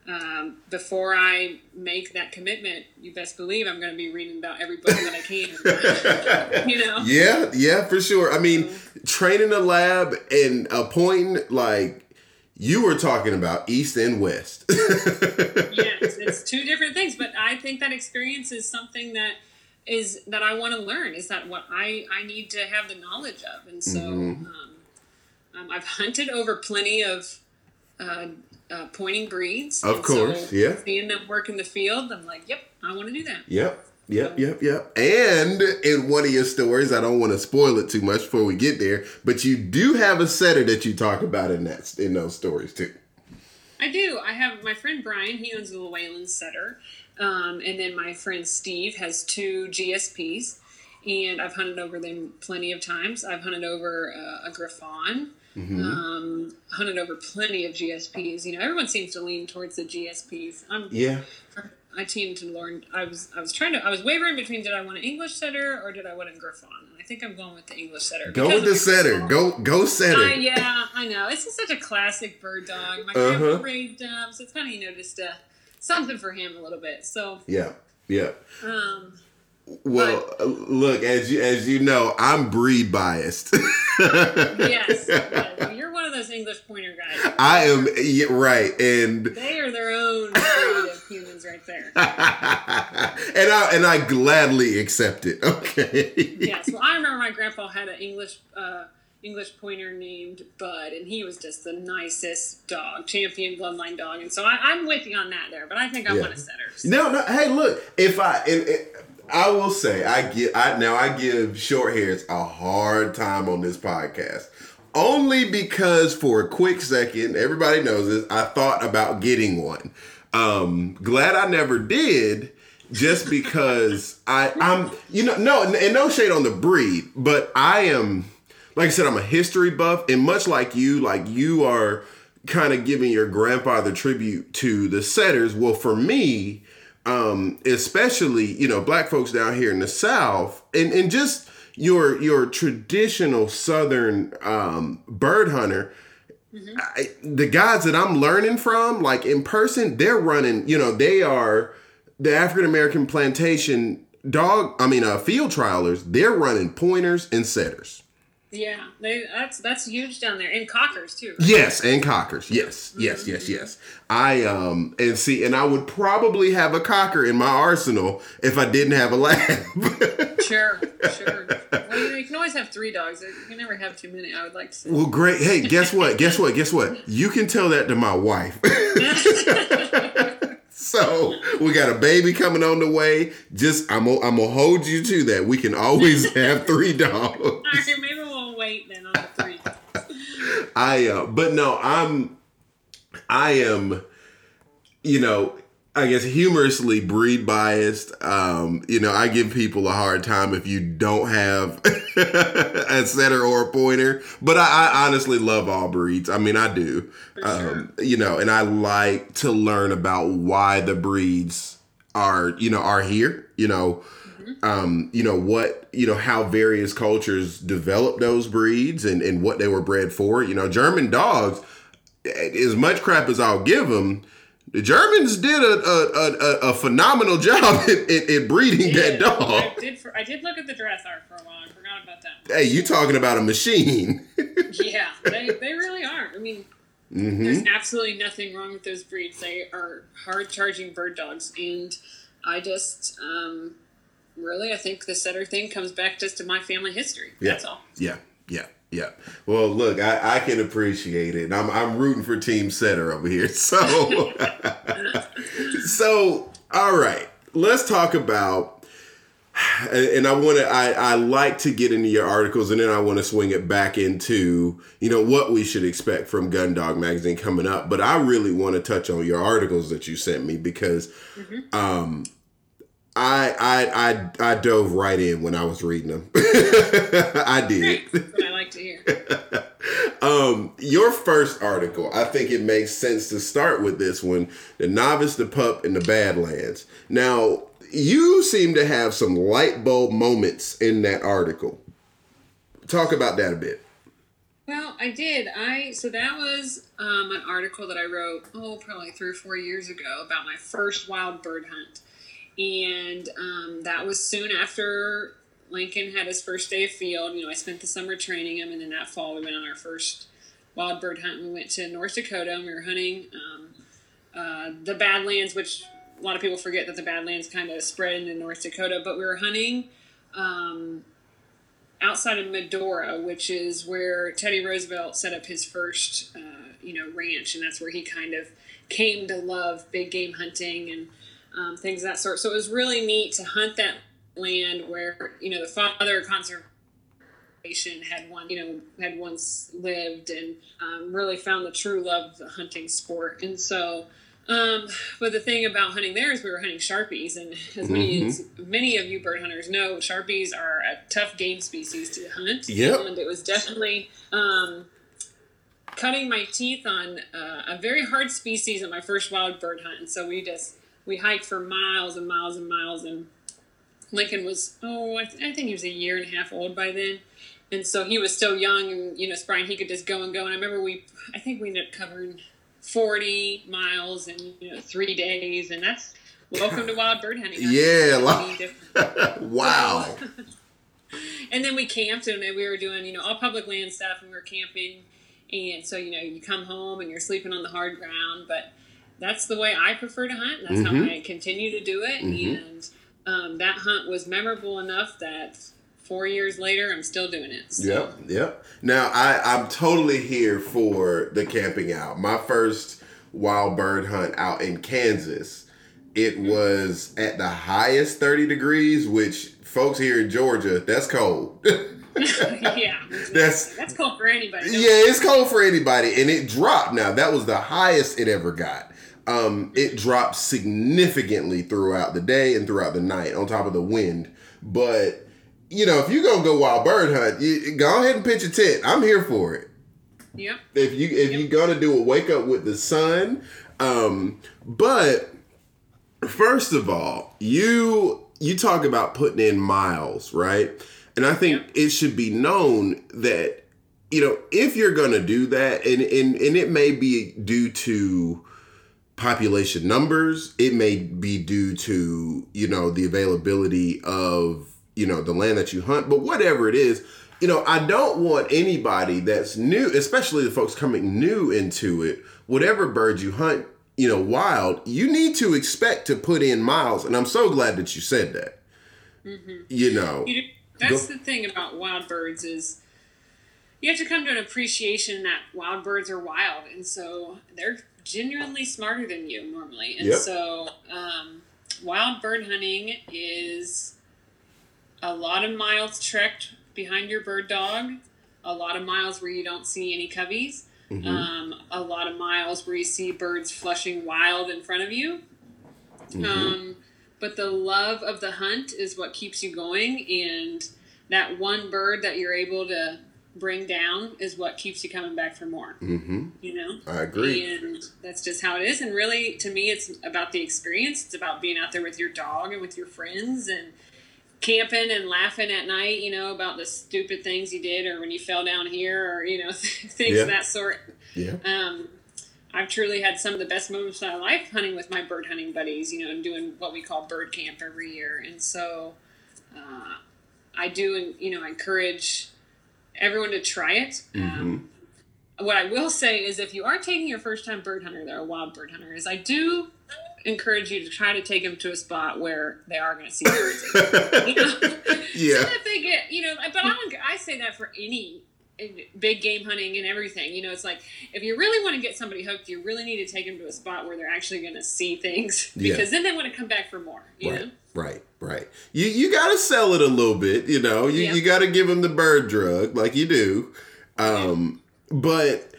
um, before I make that commitment, you best believe I'm going to be reading about every book that I can. you know. Yeah, yeah, for sure. I mean, training a lab and appointing like you were talking about east and west. yes, it's two different things, but I think that experience is something that is that I want to learn. Is that what I I need to have the knowledge of, and so Mhm. um, um, I've hunted over plenty of uh, uh, pointing breeds. Of and course, so yeah. Seeing them work in the field, I'm like, yep, I want to do that. Yep. Yep, yep, yep. And in one of your stories, I don't want to spoil it too much before we get there, but you do have a setter that you talk about in that in those stories too. I do. I have my friend Brian. He owns a Llewellyn setter, um, and then my friend Steve has two GSPs, and I've hunted over them plenty of times. I've hunted over uh, a Griffon, Mhm. um, hunted over plenty of GSPs. You know, everyone seems to lean towards the GSPs. I'm, Yeah. I tend to learn. I was I was trying to I was wavering between did I want an English setter or did I want a Griffon. And I think I'm going with the English setter. Go with the setter. Go go setter. Uh, yeah, I know. It's just such a classic bird dog. My Uh-huh. grandpa raised him, so it's kind of you know just uh, something for him a little bit. So, Yeah. Yeah. um, Well, uh, look, as you as you know, I'm breed biased. yes, yes, you're one of those English pointer guys. I am yeah, right, and They are their own breed of humans right there. and I and I gladly accept it. Okay. Yes. Well, I remember my grandpa had an English uh, English pointer named Bud, and he was just the nicest dog, champion bloodline dog. And so I, I'm with you on that there, but I think I Yeah. want a setter. No, no. Hey, look. If I, I will say, I give. I now I give short hairs a hard time on this podcast, only because for a quick second, everybody knows this. I thought about getting one. Um, glad I never did. Just because I, I'm, you know, no, and no shade on the breed, but I am, like I said, I'm a history buff, and much like you, like you are kind of giving your grandfather tribute to the setters. Well, for me, um, especially you know black folks down here in the South, and and just your your traditional Southern um, bird hunter. I, the guys that I'm learning from, like in person, they're running. You know, they are the African American plantation dog. I mean, uh, field trialers. They're running pointers and setters. Yeah, they, that's that's huge down there, and cockers too. Yes, and cockers. Yes, yes, yes, yes. I um and see, and I would probably have a cocker in my arsenal if I didn't have a lab. Sure, sure. Well, you, you can always have three dogs. You can never have too many. I would like to say. well, great. Hey, guess what? Guess what? Guess what? You can tell that to my wife. so we got a baby coming on the way. Just I'm gonna, I'm gonna hold you to that. We can always have three dogs. All right, maybe on the three. I uh but no, I'm I am you know, I guess humorously breed biased. Um, you know, I give people a hard time if you don't have a setter or a pointer. But I, I honestly love all breeds. I mean, I do. For sure. Um, you know, and I like to learn about why the breeds are, you know, are here. You know, um, you know what, you know how various cultures developed those breeds and and what they were bred for. You know, German dogs, as much crap as I'll give them, The Germans did a a, a, a phenomenal job in, in, in breeding that dog. I did, for, I did look at the Drahthaar for a while. I forgot about that. Hey, you talking about a machine? yeah, they, they really are. I mean, mm-hmm. there's absolutely nothing wrong with those breeds. They are hard charging bird dogs, and I just um, really I think the setter thing comes back just to my family history. Yeah. That's all. Yeah, yeah. Yeah. Well, look, I, I can appreciate it. I'm I'm rooting for Team Setter over here. So, so all right, let's talk about. And I want to. I, I like to get into your articles, and then I want to swing it back into you know what we should expect from Gun Dog magazine coming up. But I really want to touch on your articles that you sent me because mm-hmm. um, I, I I I dove right in when I was reading them. I did. That's I like to hear. um, your first article, I think it makes sense to start with this one: the novice, the pup, and the Badlands. Now, you seem to have some light bulb moments in that article. Talk about that a bit. Well, I did. I so that was um, an article that I wrote oh probably three or four years ago about my first wild bird hunt and um, that was soon after Lincoln had his first day of field. You know, I spent the summer training him, and then that fall we went on our first wild bird hunt. We went to North Dakota, and we were hunting um, uh, the Badlands, which a lot of people forget that the Badlands kind of spread into North Dakota. But we were hunting um, outside of Medora, which is where Teddy Roosevelt set up his first, uh, you know, ranch, and that's where he kind of came to love big game hunting and um, things of that sort. So it was really neat to hunt that land where you know the father conservation had one, you know, had once lived and um, really found the true love of the hunting sport. And so, um, but the thing about hunting there is we were hunting sharpies, and as many mm-hmm. as many of you bird hunters know, sharpies are a tough game species to hunt. Yeah, and it was definitely. Um, cutting my teeth on uh, a very hard species at my first wild bird hunt. And so we just we hiked for miles and miles and miles and lincoln was oh I, th- I, think he was a year and a half old by then. And so he was still young and you know Brian he could just go and go. And i remember we i think we ended up covering 40 miles in you know three days. And that's welcome to wild bird hunting. Yeah wow. And then we camped and we were doing you know all public land stuff and we were camping. And so you know you come home and you're sleeping on the hard ground but that's the way I prefer to hunt. That's mm-hmm. how I continue to do it. Mm-hmm. And um, that hunt was memorable enough that four years later, I'm still doing it. So. Yep, yep. Now I I'm totally here for the camping out. My first wild bird hunt out in Kansas. It mm-hmm. was at the highest 30 degrees, which folks here in Georgia, that's cold. yeah, that's that's cold for anybody. Yeah, it's cold for anybody, and it dropped. Now that was the highest it ever got um, it drops significantly throughout the day and throughout the night on top of the wind. But you know, if you're gonna go wild bird hunt, you, go ahead and pitch a tent. I'm here for it. Yep. If you if yep. you're gonna do a wake up with the sun, um, but first of all, you you talk about putting in miles, right? And I think yep. it should be known that you know if you're gonna do that, and and and it may be due to population numbers. It may be due to, you know, the availability of, you know, the land that you hunt, but whatever it is, you know, I don't want anybody that's new, especially the folks coming new into it, whatever bird you hunt, you know, wild, you need to expect to put in miles. And I'm so glad that you said that. Mm-hmm. You know, you, that's go, the thing about wild birds is you have to come to an appreciation that wild birds are wild. And so they're genuinely smarter than you normally. And yep. so, um, wild bird hunting is a lot of miles trekked behind your bird dog, a lot of miles where you don't see any coveys, mm-hmm. um, a lot of miles where you see birds flushing wild in front of you. Mm-hmm. Um, but the love of the hunt is what keeps you going, and that one bird that you're able to bring down is what keeps you coming back for more. Mm-hmm. You know, I agree, and that's just how it is. And really, to me, it's about the experience. It's about being out there with your dog and with your friends and camping and laughing at night. You know about the stupid things you did or when you fell down here or you know things yeah. of that sort. Yeah. Um, I've truly had some of the best moments of my life hunting with my bird hunting buddies, you know, and doing what we call bird camp every year. And so uh, I do, you know, encourage everyone to try it. Mm-hmm. Um, what I will say is if you are taking your first time bird hunter, they're a wild bird hunter, is I do encourage you to try to take them to a spot where they are going to see birds. you know? Yeah. So that they get, you know, but I, don't, I say that for any big game hunting and everything. You know, it's like if you really want to get somebody hooked, you really need to take them to a spot where they're actually going to see things Yeah. because then they want to come back for more. You Right, know. right, right. You you got to sell it a little bit, you know. You Yeah. you got to give them the bird drug like you do. Um, but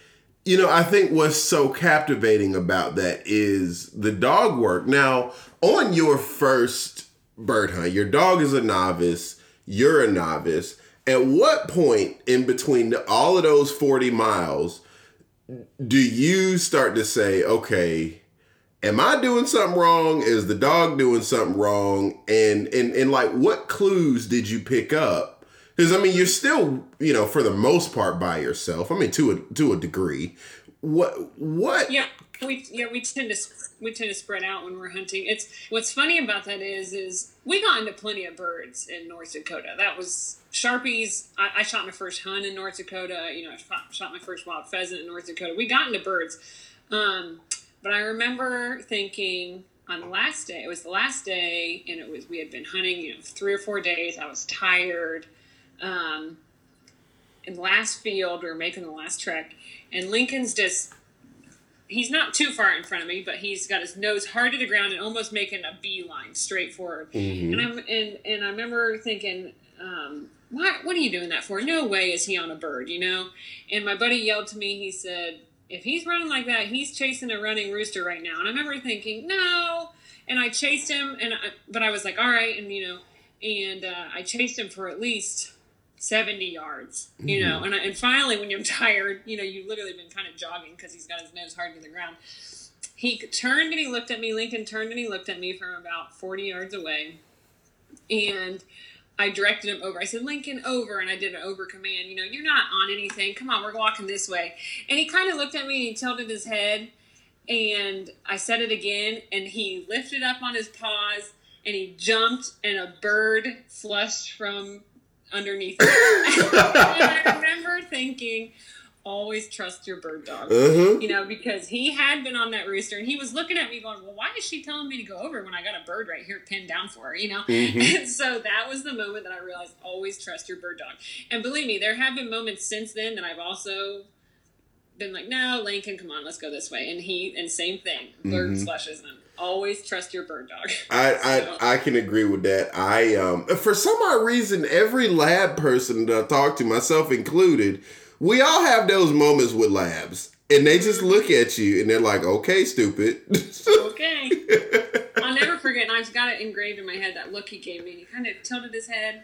you know, I think what's so captivating about that is the dog work. Now, on your first bird hunt, your dog is a novice, you're a novice. At what point in between all of those 40 miles do you start to say, okay, am I doing something wrong? Is the dog doing something wrong? And and and like what clues did you pick up? Because I mean, you're still, you know, for the most part by yourself. I mean, to a to a degree. What what? Yeah, we yeah we tend to we tend to spread out when we're hunting. It's what's funny about that is is we got into plenty of birds in North Dakota. That was sharpies. I, I shot my first hunt in North Dakota. You know, I shot, shot my first wild pheasant in North Dakota. We got into birds, um, but I remember thinking on the last day. It was the last day, and it was we had been hunting you know three or four days. I was tired. Um, in the last field, we were making the last trek, and Lincoln's just he's not too far in front of me, but he's got his nose hard to the ground and almost making a beeline straight forward. Mhm. And I'm and and I remember thinking, um, what what are you doing that for? No way is he on a bird, you know? And my buddy yelled to me. He said, if he's running like that, he's chasing a running rooster right now. And I remember thinking, no. And I chased him, and I, but I was like, all right, and you know, and uh, I chased him for at least. 70 yards, you mm-hmm. know, and, I, and finally, when you're tired, you know, you've literally been kind of jogging because he's got his nose hard to the ground. He turned and he looked at me. Lincoln turned and he looked at me from about 40 yards away. And I directed him over. I said, Lincoln, over. And I did an over command. You know, you're not on anything. Come on, we're walking this way. And he kind of looked at me and he tilted his head. And I said it again. And he lifted up on his paws and he jumped. And a bird flushed from underneath and I remember thinking, always trust your bird dog Uh-huh. you know, because he had been on that rooster and he was looking at me going, Well, why is she telling me to go over when I got a bird right here pinned down for her, you know? Mhm. And so that was the moment that I realized always trust your bird dog. And believe me, there have been moments since then that I've also been like, No, Lincoln, come on, let's go this way. And he, and same thing, bird Mhm. flushes them. Always trust your bird dog. I, So- I I can agree with that. I um for some odd reason every lab person that I talk to, myself included, we all have those moments with labs. And they just look at you and they're like, okay, stupid. okay. I'll never forget, and I've got it engraved in my head that look he gave me. He kind of tilted his head,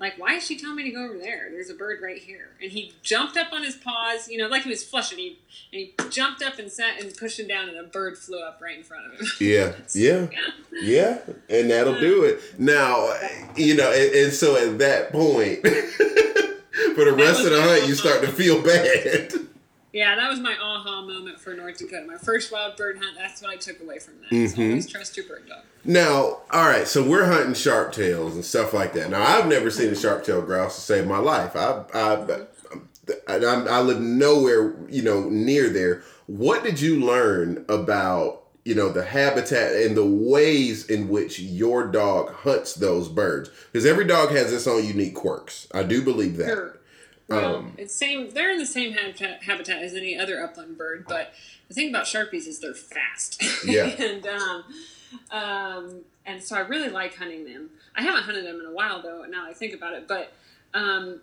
like, why is she telling me to go over there? There's a bird right here. And he jumped up on his paws, you know, like he was flushing. He, and he jumped up and sat and pushed him down, and a bird flew up right in front of him. yeah, yeah, yeah. And that'll do it. Now, you know, and, and so at that point, for the rest of the hunt, you start to feel bad. Yeah, that was my aha moment for North Dakota. My first wild bird hunt, that's what I took away from that. So Mhm. always trust your bird dog. Now, all right, so we're hunting sharp tails and stuff like that. Now, I've never seen a sharp tailed grouse to save my life. I, I, I, I, I live nowhere, you know, near there. What did you learn about, you know, the habitat and the ways in which your dog hunts those birds? Because every dog has its own unique quirks. I do believe that. Sure. Well, Um, it's same. They're in the same habitat, habitat as any other upland bird, but the thing about sharpies is they're fast. Yeah. and um, um, and so I really like hunting them. I haven't hunted them in a while though. Now I think about it, but um,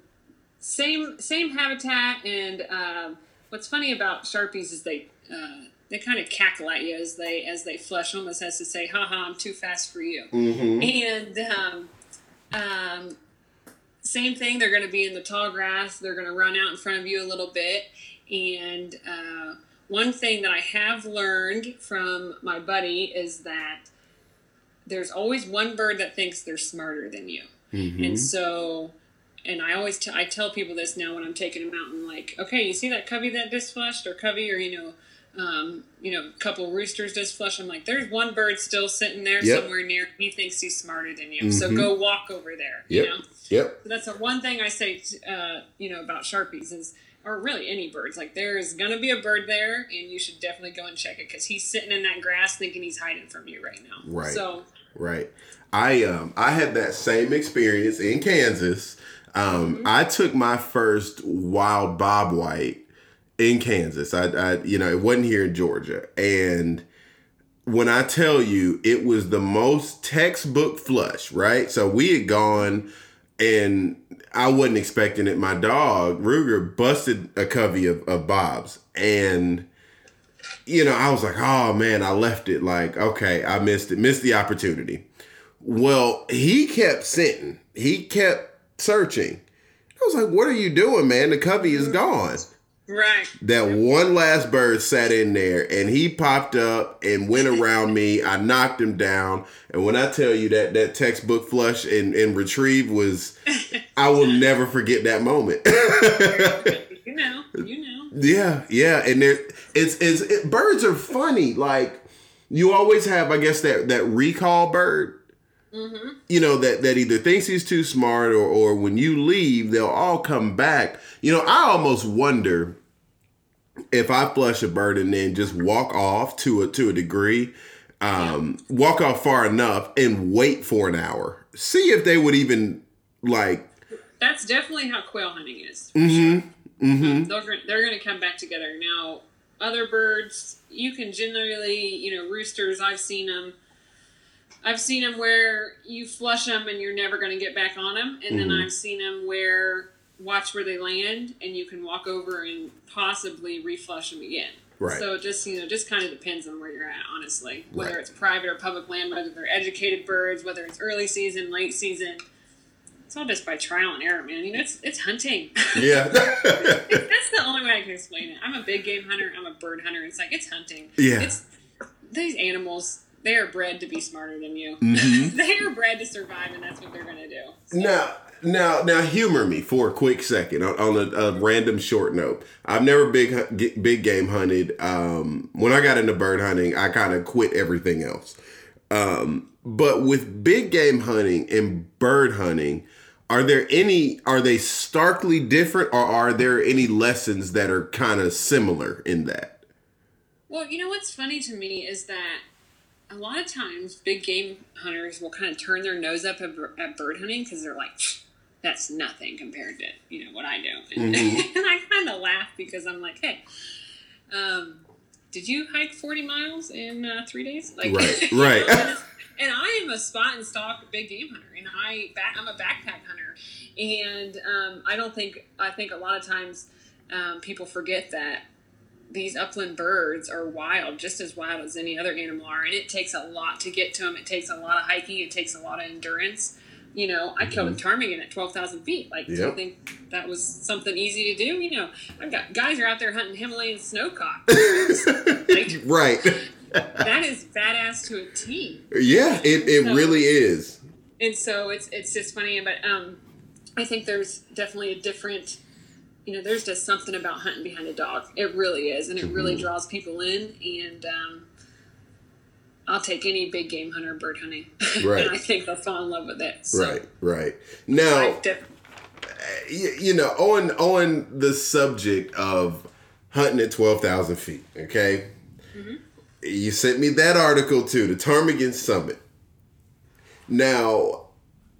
same same habitat. And um, what's funny about sharpies is they. Uh, they kind of cackle at you as they as they flush, almost as to say, "Ha ha, I'm too fast for you." hmm And um, um, same thing, they're going to be in the tall grass. They're going to run out in front of you a little bit. And uh, one thing that I have learned from my buddy is that there's always one bird that thinks they're smarter than you. And so, and I always t- I tell people this now when I'm taking them out. I'm like, okay, you see that covey that just flushed, or covey, or you know, um, you know, a couple roosters just flush. I'm like, there's one bird still sitting there Yep. somewhere near. He thinks he's smarter than you, so Mhm. go walk over there. Yep. You know, Yep. so that's the one thing I say, uh, you know, about sharpies is, or really any birds. Like there is gonna be a bird there, and you should definitely go and check it because he's sitting in that grass thinking he's hiding from you right now. Right. So Right. I um I had that same experience in Kansas. Um I took my first wild bob white in Kansas. I, I you know, it wasn't here in Georgia. And when I tell you it was the most textbook flush, right? So we had gone and I wasn't expecting it. My dog, Ruger, busted a covey of, of bobs. And you know, I was like, oh man, I left it. Like, okay, I missed it, missed the opportunity. Well, he kept sitting, he kept searching. I was like, what are you doing, man? The covey is gone. Right. That one last bird sat in there and he popped up and went around me. I knocked him down. And when I tell you that that textbook flush and, and retrieve was, I will never forget that moment. you know, you know. Yeah, yeah, and there it's it's it, birds are funny. Like you always have, I guess that that recall bird. Mm-hmm. You know that that either thinks he's too smart or or when you leave, they'll all come back. You know, I almost wonder if I flush a bird and then just walk off to a to a degree, um, walk off far enough and wait for an hour, see if they would even like. That's definitely how quail hunting is. Mm-hmm. Mm-hmm. They're, they're going to come back together. Now, other birds, you can generally, you know, roosters, I've seen them. I've seen them where you flush them and you're never going to get back on them. And then Mhm. I've seen them where watch where they land and you can walk over and possibly reflush them again. Right. So it just, you know, just kind of depends on where you're at, honestly. Whether Right. it's private or public land, whether they're educated birds, whether it's early season, late season. It's all just by trial and error, man. You know, it's, it's hunting. Yeah. That's the only way I can explain it. I'm a big game hunter. I'm a bird hunter. It's like it's hunting. Yeah. It's these animals. They are bred to be smarter than you. Mhm. they are bred to survive, and that's what they're gonna do. So, Now, now, now, humor me for a quick second on, on a, a random short note. I've never big big game hunted. Um, when I got into bird hunting, I kind of quit everything else. Um, but with big game hunting and bird hunting, are there any? Are they starkly different, or are there any lessons that are kind of similar in that? Well, you know what's funny to me is that a lot of times big game hunters will kind of turn their nose up at, at bird hunting because they're like, "That's nothing compared to you know what I do," and, Mhm. and I kind of laugh because I'm like, "Hey." Um, did you hike 40 miles in uh, three days? Like, Right, know, right. and, and I am a spot and stalk big game hunter, and I back, I'm a backpack hunter, and um, I don't think I think a lot of times um, people forget that these upland birds are wild, just as wild as any other animal are, and it takes a lot to get to them. It takes a lot of hiking. It takes a lot of endurance. You know, I killed a ptarmigan at twelve thousand feet. Like, do you think that was something easy to do? You know, I've got guys are out there hunting Himalayan snowcock. like, right. that is badass to a T. Yeah, it, it really is. and so it's it's just funny but um i think there's definitely a different you know there's just something about hunting behind a dog it really is and it really Mhm. draws people in and um i'll take any big game hunter bird hunting Right. and i think they'll fall in love with it so Right, right. Now, you, you know, on on the subject of hunting at twelve thousand feet. Okay, Mhm. you sent me that article too, the Ptarmigan Summit. Now,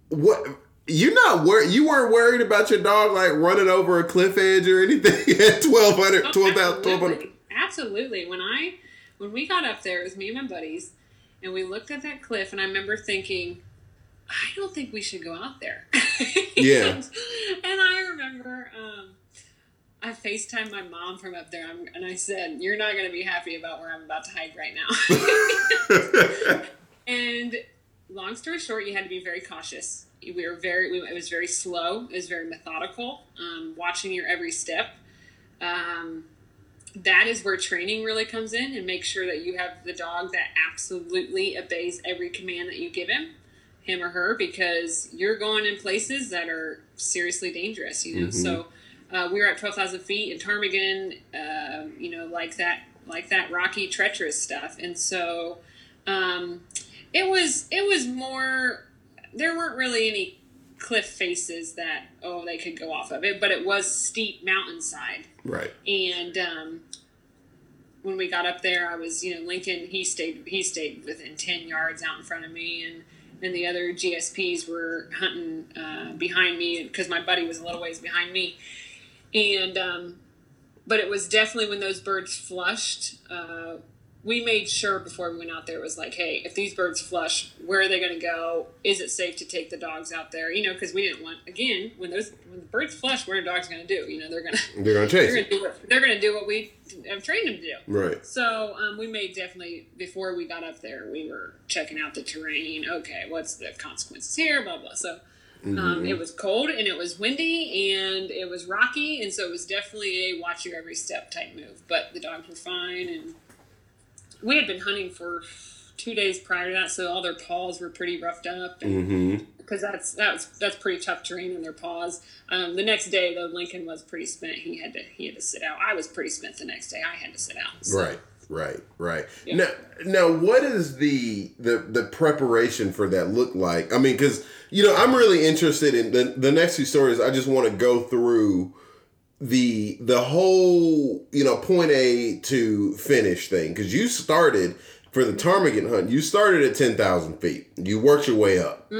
what? You not wor- You weren't worried about your dog like running over a cliff edge or anything at 1200, Oh, 12,000, absolutely. 1200? Absolutely. When I when we got up there, it was me and my buddies, and we looked at that cliff, and I remember thinking, I don't think we should go out there. Yeah. and, and I remember um, I FaceTimed my mom from up there, and I said, "You're not going to be happy about where I'm about to hike right now." and long story short, you had to be very cautious. We were very. We, it was very slow. It was very methodical. Um, watching your every step. Um, that is where training really comes in, and make sure that you have the dog that absolutely obeys every command that you give him, him or her, because you're going in places that are seriously dangerous. You know, Mhm. so uh, we were at twelve thousand feet in Ptarmigan. Uh, you know, like that like that rocky, treacherous stuff. And so um, it was it was more. There weren't really any cliff faces that oh they could go off of it, but it was steep mountainside. Right. And um, when we got up there, I was you know Lincoln he stayed he stayed within ten yards out in front of me and. And the other GSPs were hunting uh, behind me because my buddy was a little ways behind me, and um, but it was definitely when those birds flushed. Uh, we made sure before we went out there it was like, hey, if these birds flush, where are they going to go? Is it safe to take the dogs out there? You know, because we didn't want again when those when the birds flush, what are dogs going to do? You know, they're going to they're going to chase. They're going to do what they're going to do what we have trained them to do. Right. So um, we made definitely before we got up there, we were checking out the terrain. Okay, what's the consequences here? Blah blah. So um, Mm-hmm. it was cold and it was windy and it was rocky, and so it was definitely a watch your every step type move. But the dogs were fine, and we had been hunting for two days prior to that, so all their paws were pretty roughed up, and Mm-hmm. because that's that's that's pretty tough terrain on their paws. Um, the next day, though, Lincoln was pretty spent. He had to he had to sit out. I was pretty spent the next day. I had to sit out. So, Right. Right. Right. Yeah. Now, now, what is the the the preparation for that look like? I mean, because you know, I'm really interested in the the next two stories. I just want to go through the the whole you know point A to finish thing because you started for the ptarmigan hunt. You started at ten thousand feet. You worked your way up.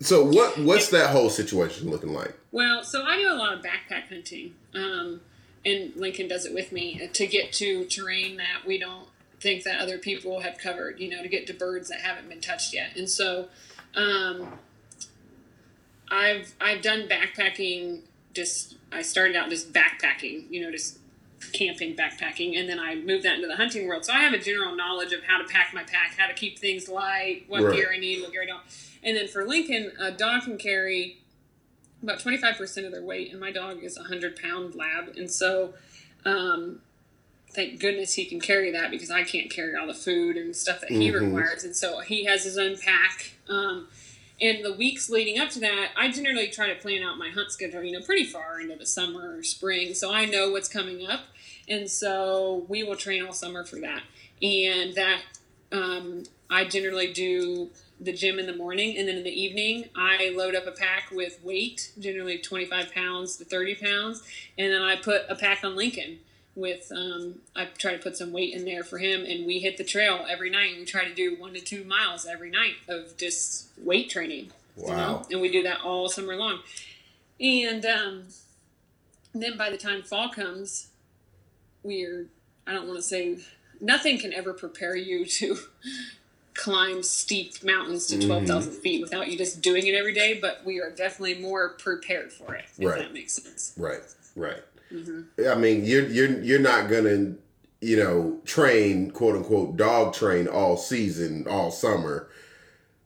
So what what's that whole situation looking like? Well, so I do a lot of backpack hunting, um, and Lincoln does it with me uh, to get to terrain that we don't think that other people have covered. You know, to get to birds that haven't been touched yet. And so, um, I've I've done backpacking. Just I started out just backpacking. You know, just camping, backpacking, and then I moved that into the hunting world. So I have a general knowledge of how to pack my pack, how to keep things light, what Right. gear I need, what gear I don't. And then for Lincoln, a dog can carry about 25% of their weight, and my dog is a 100 pound lab. And so, um, thank goodness he can carry that because I can't carry all the food and stuff that he Mhm. requires. And so he has his own pack. Um, and the weeks leading up to that, I generally try to plan out my hunt schedule, you know, pretty far into the summer or spring. So I know what's coming up. And so we will train all summer for that. And that, um, I generally do the gym in the morning. And then in the evening, I load up a pack with weight, generally 25 pounds to 30 pounds. And then I put a pack on Lincoln with um, I try to put some weight in there for him, and we hit the trail every night. We try to do one to two miles every night of just weight training. you know? Wow. And we do that all summer long. And um, then by the time fall comes, we're I don't want to say nothing can ever prepare you to climb steep mountains to 12,000 feet without you just doing it every day, but we are definitely more prepared for it, if Right. that makes sense. Right, right. Mm-hmm. I mean, you're you're you're not gonna, you know, train quote unquote dog train all season, all summer,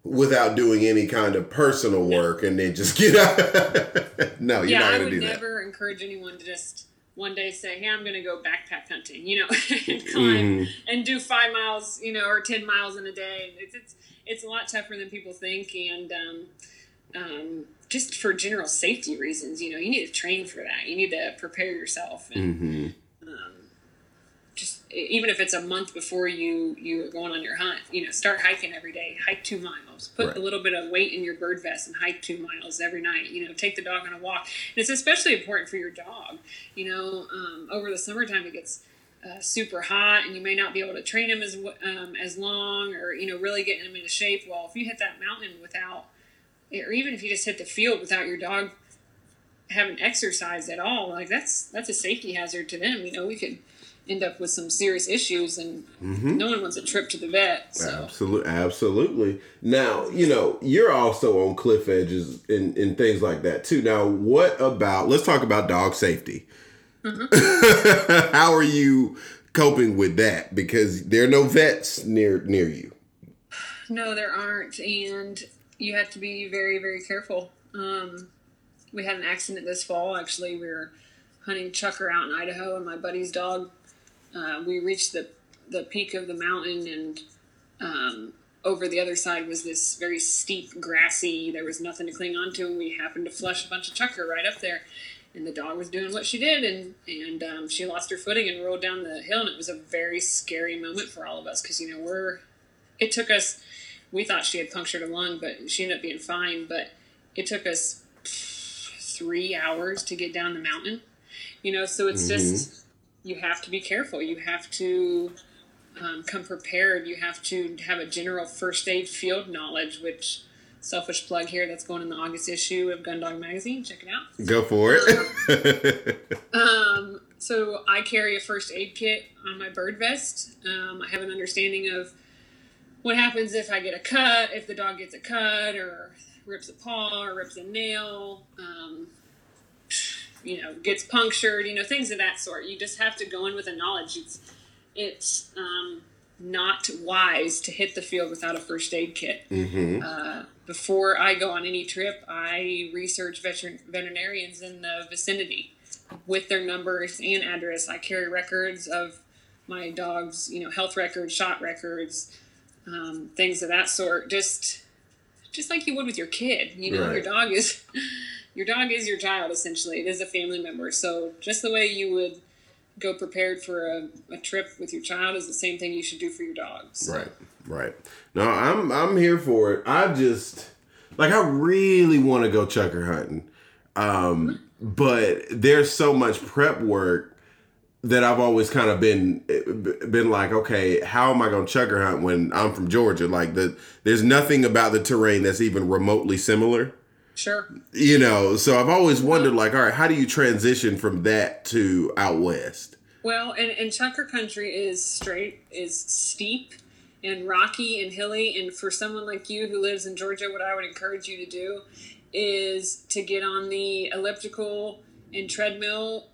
without doing any kind of personal work, and then just get out. no, you're yeah, not I gonna would do that. I would never encourage anyone to just one day say, "Hey, I'm going to go backpack hunting," you know, and climb Mhm. and do five miles, you know, or ten miles in a day. It's it's, it's a lot tougher than people think, and um, um, just for general safety reasons, you know, you need to train for that. You need to prepare yourself, and Mhm. um, just even if it's a month before you you are going on your hunt, you know, start hiking every day. Hike two miles. Put Right. a little bit of weight in your bird vest and hike two miles every night. You know, take the dog on a walk. And it's especially important for your dog. You know, um, over the summertime it gets uh, super hot, and you may not be able to train him as um, as long, or you know, really getting him into shape. Well, if you hit that mountain without, or even if you just hit the field without your dog haven't exercised at all, like that's that's a safety hazard to them. You know, we could end up with some serious issues, and Mm-hmm. no one wants a trip to the vet. So Absolutely, absolutely. Now, you know, you're also on cliff edges and, and things like that too. Now, what about? Let's talk about dog safety. Mm-hmm. How are you coping with that? Because there are no vets near near you. no, there aren't, and you have to be very very careful. Um, we had an accident this fall. Actually, we were hunting chukar out in Idaho, and my buddy's dog. Uh, we reached the the peak of the mountain, and um, over the other side was this very steep, grassy. There was nothing to cling on to, and we happened to flush a bunch of chukar right up there. and the dog was doing what she did, and and um, she lost her footing and rolled down the hill, and it was a very scary moment for all of us because you know we're, it took us, we thought she had punctured a lung, but she ended up being fine, but it took us three hours to get down the mountain, you know, so it's mm-hmm. just you have to be careful, you have to. Um, come prepared. You have to have a general first aid field knowledge, which selfish plug here that's going in the August issue of Gun Dog Magazine. Check it out. Go for it. um, so I carry a first aid kit on my bird vest. Um, I have an understanding of what happens if I get a cut, if the dog gets a cut, or rips a paw, or rips a nail. Um, you know, gets punctured. You know, things of that sort. You just have to go in with a knowledge. It's it's um, not wise to hit the field without a first aid kit. Mm-hmm. Uh, before I go on any trip, I research veteran, veterinarians in the vicinity with their numbers and address. I carry records of my dog's, you know, health records, shot records, um, things of that sort. Just, just like you would with your kid. You know, right. your dog is, your dog is your child essentially. It is a family member. So just the way you would go prepared for a, a trip with your child is the same thing you should do for your dogs. Right. Right. No, I'm I'm here for it. I just like I really want to go chukar hunting. Um, but there's so much prep work that I've always kind of been been like, okay, how am I going to chukar hunt when I'm from Georgia? Like the there's nothing about the terrain that's even remotely similar. Sure. You know, so I've always wondered, like, all right, how do you transition from that to out west? Well, and, and chukar country is straight, is steep, and rocky and hilly. And for someone like you who lives in Georgia, what I would encourage you to do is to get on the elliptical and treadmill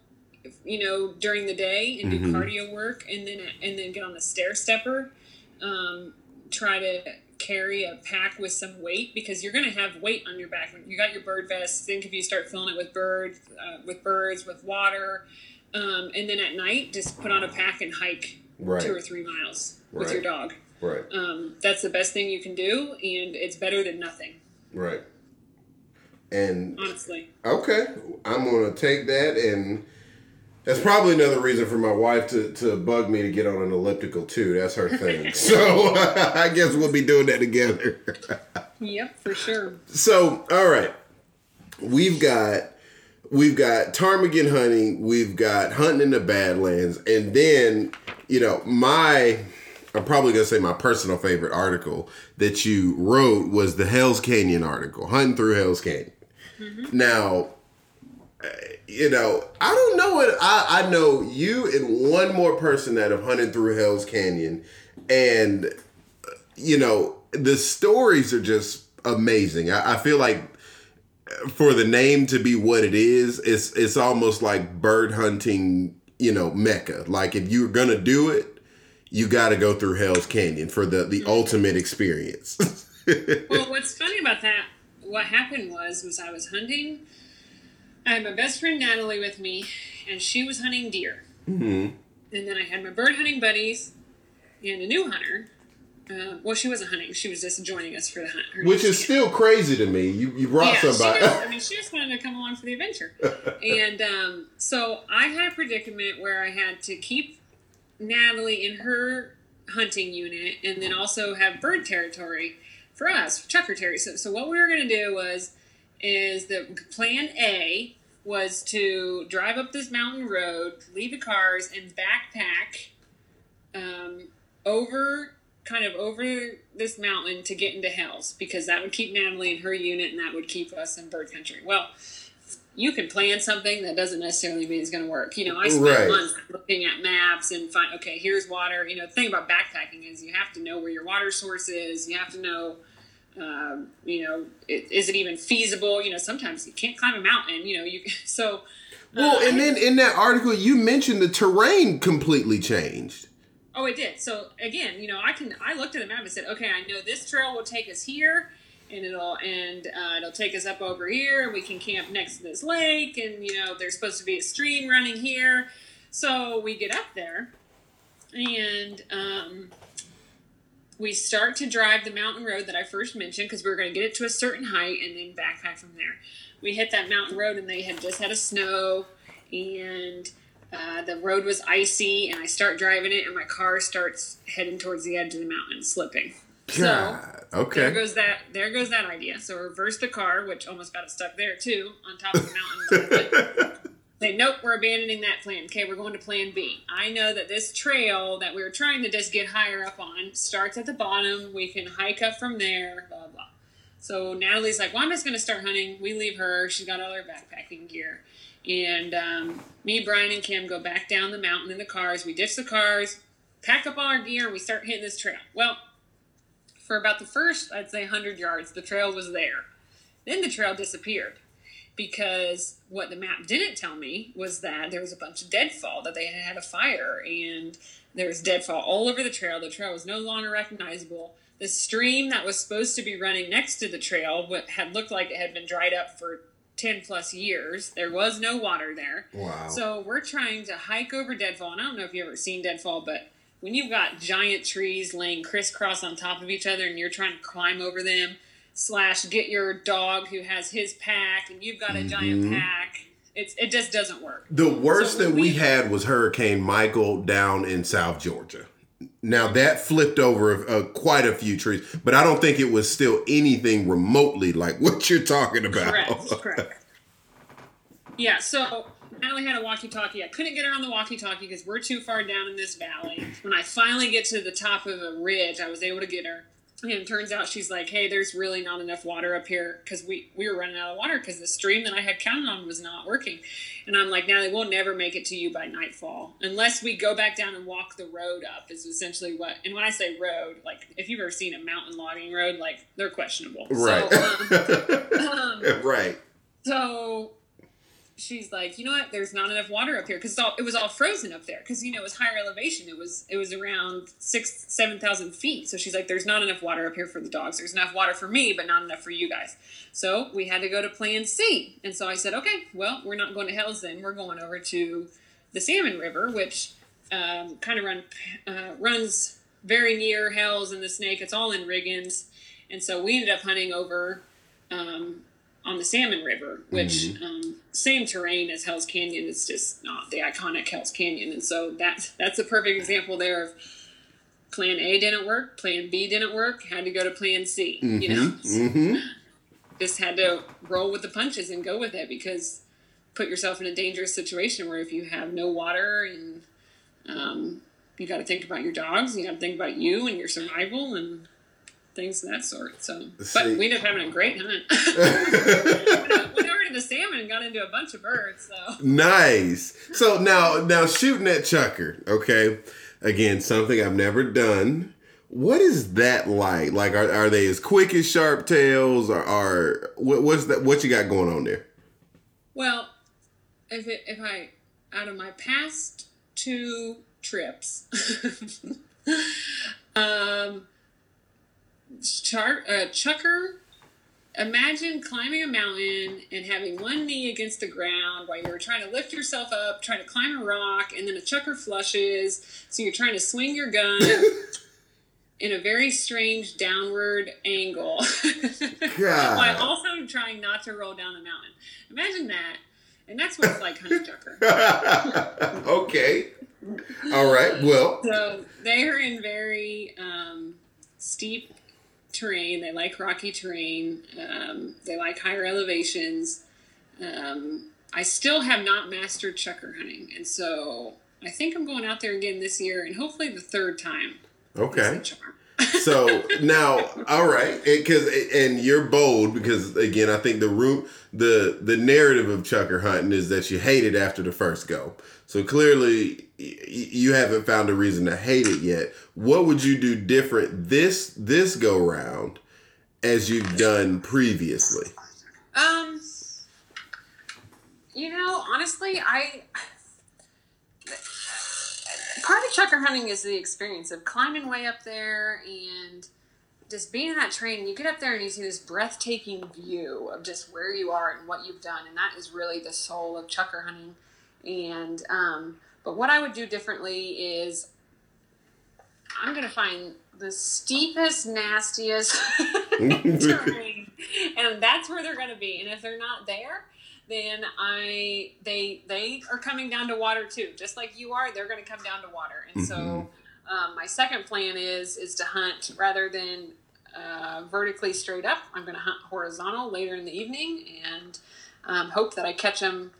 you know during the day and do mm-hmm. cardio work and then and then get on the stair stepper um, try to carry a pack with some weight because you're going to have weight on your back when you got your bird vest think if you start filling it with birds uh, with birds with water um, and then at night just put on a pack and hike right. two or three miles right. with your dog Right. Um, that's the best thing you can do, and it's better than nothing. Right. And honestly, okay, I'm gonna take that, and that's probably another reason for my wife to, to bug me to get on an elliptical too. That's her thing. so I guess we'll be doing that together. yep, for sure. So all right, we've got we've got ptarmigan hunting, we've got hunting in the Badlands, and then you know my I'm probably gonna say my personal favorite article that you wrote was the Hell's Canyon article, hunting through Hell's Canyon. Mm-hmm. Now, you know, I don't know what I, I know you and one more person that have hunted through Hell's Canyon, and you know the stories are just amazing. I, I feel like for the name to be what it is, it's it's almost like bird hunting, you know, mecca. Like if you're gonna do it you got to go through Hell's Canyon for the the mm-hmm. ultimate experience. well, what's funny about that? What happened was was I was hunting. I had my best friend Natalie with me, and she was hunting deer. Mm-hmm. And then I had my bird hunting buddies and a new hunter. Uh, well, she wasn't hunting; she was just joining us for the hunt. Her Which is still crazy to me. You you brought yeah, somebody. Just, I mean, she just wanted to come along for the adventure, and um, so I had a predicament where I had to keep Natalie in her hunting unit and then also have bird territory for us, chukar territory. So, so what we were going to do was, is the plan A was to drive up this mountain road, leave the cars, and backpack um, over kind of over this mountain to get into Hells because that would keep Natalie in her unit and that would keep us in bird country. Well, you can plan something that doesn't necessarily mean it's going to work. You know, I spent right. months looking at maps and find okay, here's water. You know, the thing about backpacking is you have to know where your water source is. You have to know, um, you know, it, is it even feasible? You know, sometimes you can't climb a mountain. You know, you so. Well, uh, and then in that article, you mentioned the terrain completely changed. Oh, it did. So again, you know, I can I looked at the map and said, okay, I know this trail will take us here and it'll and uh, it'll take us up over here and we can camp next to this lake and you know there's supposed to be a stream running here so we get up there and um, we start to drive the mountain road that I first mentioned because we were going to get it to a certain height and then backpack from there. We hit that mountain road and they had just had a snow and uh, the road was icy and I start driving it and my car starts heading towards the edge of the mountain, slipping. God. So okay. there goes that. There goes that idea. So reverse the car, which almost got it stuck there too, on top of the mountain. Say nope, we're abandoning that plan. Okay, we're going to Plan B. I know that this trail that we were trying to just get higher up on starts at the bottom. We can hike up from there. Blah blah. So Natalie's like, "Well, I'm just going to start hunting." We leave her. She's got all her backpacking gear. And um, me, Brian, and Kim go back down the mountain in the cars. We ditch the cars, pack up all our gear, and we start hitting this trail. Well, for about the first, I'd say, 100 yards, the trail was there. Then the trail disappeared because what the map didn't tell me was that there was a bunch of deadfall, that they had had a fire, and there was deadfall all over the trail. The trail was no longer recognizable. The stream that was supposed to be running next to the trail what had looked like it had been dried up for 10 plus years. There was no water there. Wow. So we're trying to hike over deadfall. And I don't know if you've ever seen deadfall, but when you've got giant trees laying crisscross on top of each other and you're trying to climb over them, slash get your dog who has his pack and you've got a giant Mhm. pack, it's it just doesn't work. The worst So that we- we had was Hurricane Michael down in South Georgia. Now that flipped over uh, quite a few trees, but I don't think it was still anything remotely like what you're talking about. Correct, correct. Yeah, so Natalie had a walkie-talkie. I couldn't get her on the walkie-talkie because we're too far down in this valley. When I finally get to the top of a ridge, I was able to get her. And it turns out she's like, "Hey, there's really not enough water up here because we we were running out of water because the stream that I had counted on was not working." And I'm like, "Natalie, we'll never make it to you by nightfall unless we go back down and walk the road up." Is essentially what. And when I say road, like if you've ever seen a mountain logging road, like they're questionable. Right. So, um, um, right. so she's like, you know what? There's not enough water up here because it was all frozen up there because you know it was higher elevation. It was it was around six seven thousand feet. So she's like, there's not enough water up here for the dogs. There's enough water for me, but not enough for you guys. So we had to go to Plan C. And so I said, okay, well, we're not going to Hell's then. We're going over to the Salmon River, which um, kind of run uh, runs very near Hell's and the Snake. It's all in Riggins. And so we ended up hunting over um, on the Salmon River, which um, same terrain as Hell's Canyon. It's just not the iconic Hell's Canyon, and so that's that's a perfect example there of Plan A didn't work, Plan B didn't work, had to go to Plan C. You know, hmm just had to roll with the punches and go with it because put yourself in a dangerous situation where if you have no water and um, you got to think about your dogs, you got to think about you and your survival and things of that sort. So, but we ended up having a great hunt. went went over to the salmon and got into a bunch of birds. So Nice. So now, now shooting at Chukar. Okay, again, something I've never done. What is that like? Like, are, are they as quick as sharp tails, or are what, what's that? What you got going on there? Well, if it, if I out of my past two trips, um, char, uh, Chukar, imagine climbing a mountain and having one knee against the ground while you're trying to lift yourself up, trying to climb a rock, and then a Chukar flushes, so you're trying to swing your gun. In a very strange downward angle, while also trying not to roll down the mountain. Imagine that. And that's what it's like hunting chukar. okay. All right. Well. So they are in very um, steep terrain. They like rocky terrain. Um, they like higher elevations. Um, I still have not mastered chukar hunting. And so I think I'm going out there again this year and hopefully the third time. Okay. so now all right because and you're bold because again i think the root the the narrative of chukar hunting is that you hate it after the first go so clearly you haven't found a reason to hate it yet what would you do different this this go round as you've done previously Um, you know, honestly, I part of chukar hunting is the experience of climbing way up there and just being in that train. You get up there and you see this breathtaking view of just where you are and what you've done, and that is really the soul of chukar hunting. And um, but what I would do differently is I'm gonna find the steepest, nastiest terrain, and that's where they're gonna be. And if they're not there, then I they they are coming down to water too, just like you are. They're gonna come down to water, and so. Mhm. Um, my second plan is is to hunt rather than uh, vertically straight up. I'm going to hunt horizontal later in the evening and um, hope that I catch them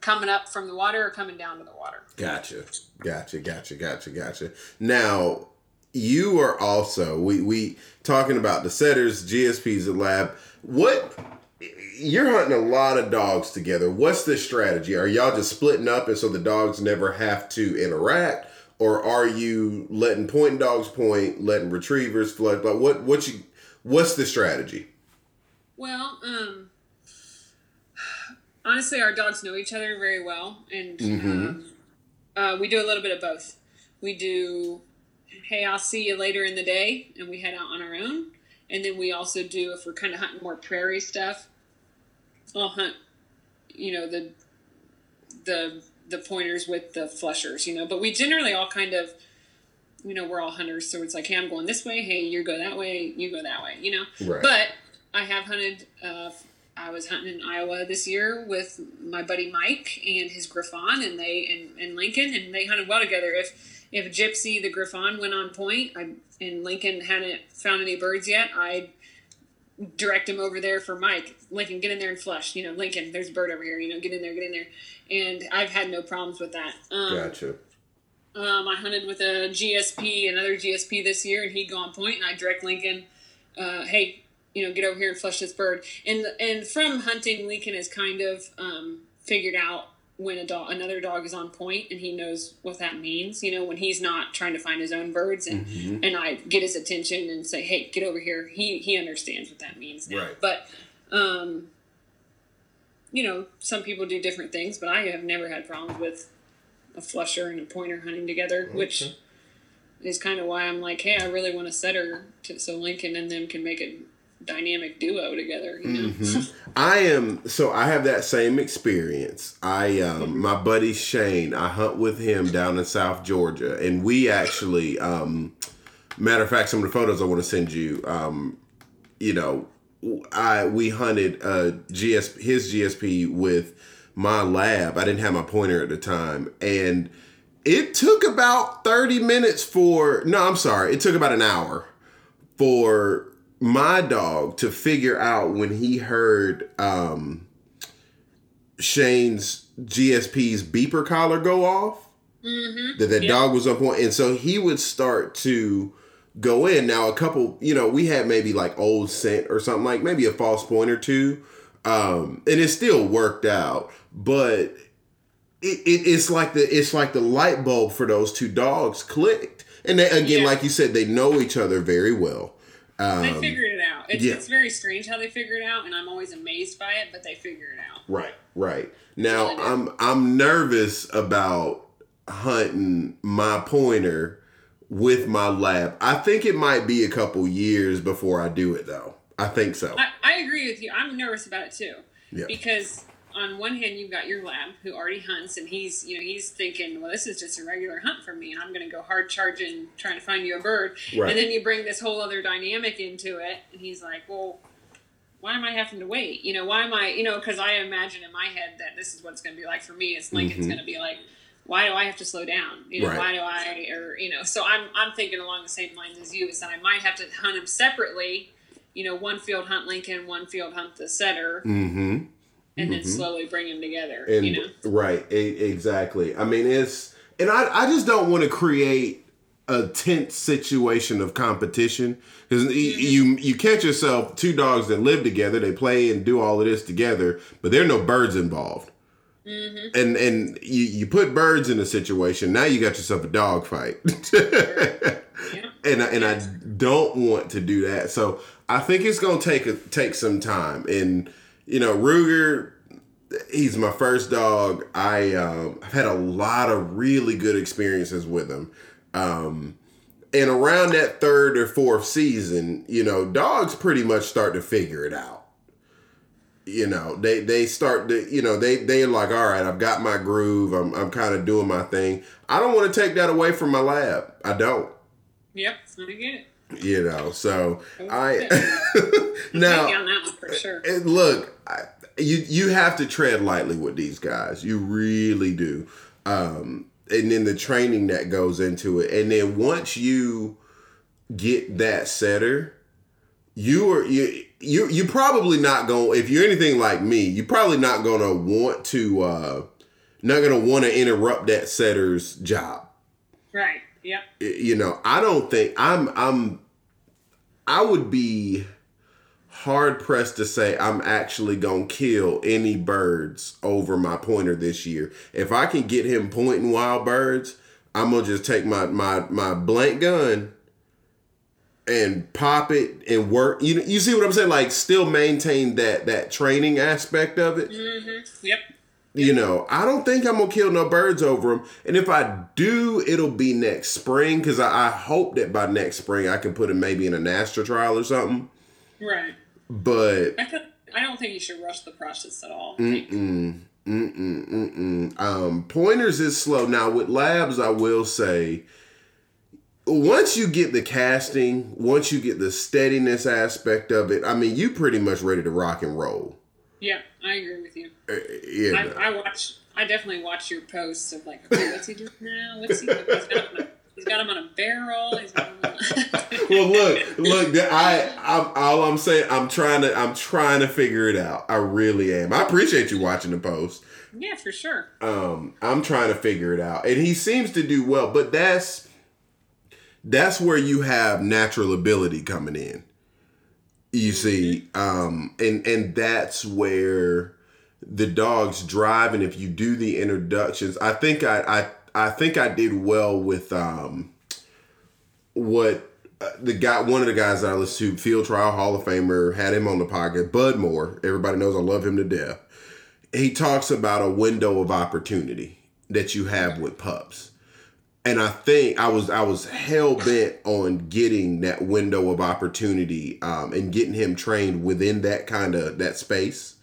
coming up from the water or coming down to the water. Gotcha. Gotcha. Gotcha. Gotcha. Gotcha. Now, you are also we we talking about the setters, GSPs at lab. What you're hunting a lot of dogs together. What's the strategy? Are y'all just splitting up and so the dogs never have to interact? Or are you letting point dogs point, letting retrievers flood? Like what what you what's the strategy? Well, um, honestly, our dogs know each other very well, and Mhm. um, uh, we do a little bit of both. We do, hey, I'll see you later in the day, and we head out on our own. And then we also do, if we're kind of hunting more prairie stuff, I'll hunt, you know, the the the pointers with the flushers, you know. But we generally all kind of, you know, we're all hunters, so it's like, hey, I'm going this way. Hey, you go that way. You go that way. You know. Right. But I have hunted. Uh, I was hunting in Iowa this year with my buddy Mike and his Griffon, and they and, and Lincoln, and they hunted well together. If if Gypsy the Griffon went on point, I and Lincoln hadn't found any birds yet, I'd direct him over there for Mike. Lincoln, get in there and flush. You know, Lincoln, there's a bird over here. You know, get in there, get in there. And I've had no problems with that. Um, gotcha. um, I hunted with a GSP, another GSP this year, and he'd go on point, and I direct Lincoln, uh, hey, you know, get over here and flush this bird. And and from hunting, Lincoln has kind of um, figured out when a dog, another dog is on point, and he knows what that means. You know, when he's not trying to find his own birds, and Mhm. and I get his attention and say, hey, get over here. He he understands what that means now. Right. But um, you know, some people do different things, but I have never had problems with a flusher and a pointer hunting together, which is kind of why I'm like, hey, I really want a setter to, so Lincoln and them can make a dynamic duo together. You know? Mhm. I am so I have that same experience. I um my buddy Shane, I hunt with him down in South Georgia and we actually um matter of fact some of the photos I want to send you um you know I we hunted uh GS his GSP with my lab. I didn't have my pointer at the time and it took about 30 minutes for no, I'm sorry. It took about an hour for my dog to figure out when he heard um Shane's GSP's beeper collar go off mm-hmm. that that Yeah. dog was on point and so he would start to go in now a couple you know we had maybe like old scent or something like maybe a false point or two um and it still worked out but it, it it's like the it's like the light bulb for those two dogs clicked and they again Yeah. like you said they know each other very well um, They figured it out. It's, yeah. it's very strange how they figure it out, and I'm always amazed by it, but they figure it out. Right, right. Now I'm I'm nervous about hunting my pointer with my lab. I think it might be a couple years before I do it though. I think so. I, I agree with you. I'm nervous about it too. Yeah. Because on one hand, you've got your lab who already hunts, and he's you know he's thinking, well, this is just a regular hunt for me, and I'm going to go hard charging trying to find you a bird. Right. And then you bring this whole other dynamic into it, and he's like, well. Why am I having to wait? You know, why am I, you know, because I imagine in my head that this is what it's going to be like for me. It's Lincoln's Mhm. going to be like, why do I have to slow down? You know, Right. why do I, or, you know, so I'm, I'm thinking along the same lines as you is that I might have to hunt him separately you know, one field hunt Lincoln, one field hunt the setter, Mm-hmm. And then Mhm. slowly bring them together. And you know, right, exactly. I mean, it's and I I just don't want to create a tense situation of competition because you you catch yourself two dogs that live together, they play and do all of this together, but there are no birds involved. mm-hmm. And and you, you put birds in a situation, now you got yourself a dog fight. yeah, and I, and I don't want to do that. So I think it's gonna take a, take some time. And you know, Ruger, he's my first dog. I um, I've had a lot of really good experiences with him. Um, and around that third or fourth season, you know, dogs pretty much start to figure it out. You know, they they start to, you know, they they're like, all right, I've got my groove. I'm I'm kind of doing my thing. I don't want to take that away from my lab. I don't. Yep, I get. You know, so I Now, on that one for sure. look, I, you you have to tread lightly with these guys. You really do. Um, and then the training that goes into it, and then once you get that setter, you are you you you probably not going. If you're anything like me, you're probably not going to want to. uh not going to want to interrupt that setter's job Right. Yep. you know i don't think i'm i'm i would be hard pressed to say i'm actually gonna kill any birds over my pointer this year if i can get him pointing wild birds i'm gonna just take my my my blank gun and pop it and work you know you see what i'm saying like still maintain that that training aspect of it Mm-hmm. Yep. You know, I don't think I'm gonna kill no birds over them. And if I do, it'll be next spring because I, I hope that by next spring I can put him maybe in a NSTRA trial or something. Right. But I, th- I don't think you should rush the process at all. mm-mm, mm-mm, mm-mm. Um, pointers is slow. Now with labs, I will say, once you get the casting, once you get the steadiness aspect of it, I mean, you pretty much ready to rock and roll. Yeah, I agree with you. Uh, know. I, I watch. I definitely watch your posts of like, okay, what's he doing now? What's he? Doing? He's got him on a, he's got him on a barrel. He's got him on well, look, look. I, I'm all I'm saying. I'm trying to. I'm trying to figure it out. I really am. I appreciate you watching the post. yeah, for sure. Um, I'm trying to figure it out, and he seems to do well. But that's that's where you have natural ability coming in. You see, um, and and that's where the dogs drive. And if you do the introductions, I think I I I think I did well with um what uh, the guy, one of the guys that I listened to, Field Trial Hall of Famer, had him on the podcast. Bud Moore, everybody knows I love him to death. He talks about a window of opportunity that you have with pups, and I think I was I was hell bent on getting that window of opportunity um, and getting him trained within that kind of that space.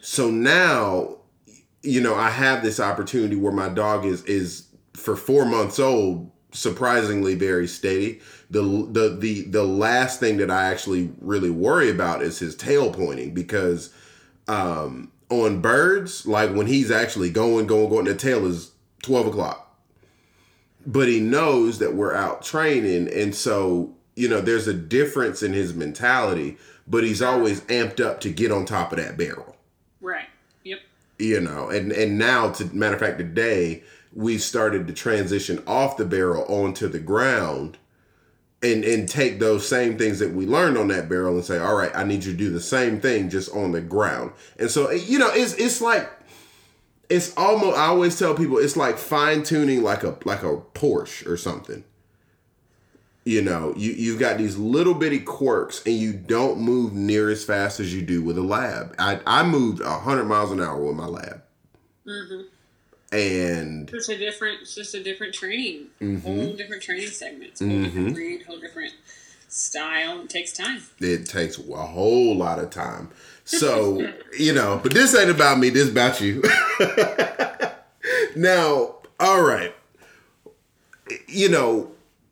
So now, you know, I have this opportunity where my dog is is for four months old, surprisingly very steady. The the the the last thing that I actually really worry about is his tail pointing because um on birds, like when he's actually going, going, going, the tail is twelve o'clock. But he knows that we're out training, and so you know there's a difference in his mentality. But he's always amped up to get on top of that barrel Right. Yep. you know and and now to matter of fact today we started to transition off the barrel onto the ground and and take those same things that we learned on that barrel and say all right i need you to do the same thing just on the ground and so you know it's it's like it's almost i always tell people it's like fine tuning like a like a porsche or something. You know you you've got these little bitty quirks and you don't move near as fast as you do with a lab. I i moved 100 miles an hour with my lab. Mm-hmm. and it's a different, it's just a different training, Mm-hmm. whole different training segments, whole different breed, whole different style. It takes time. it takes a whole lot of time. So you know but this ain't about me this about you. Now all right. You know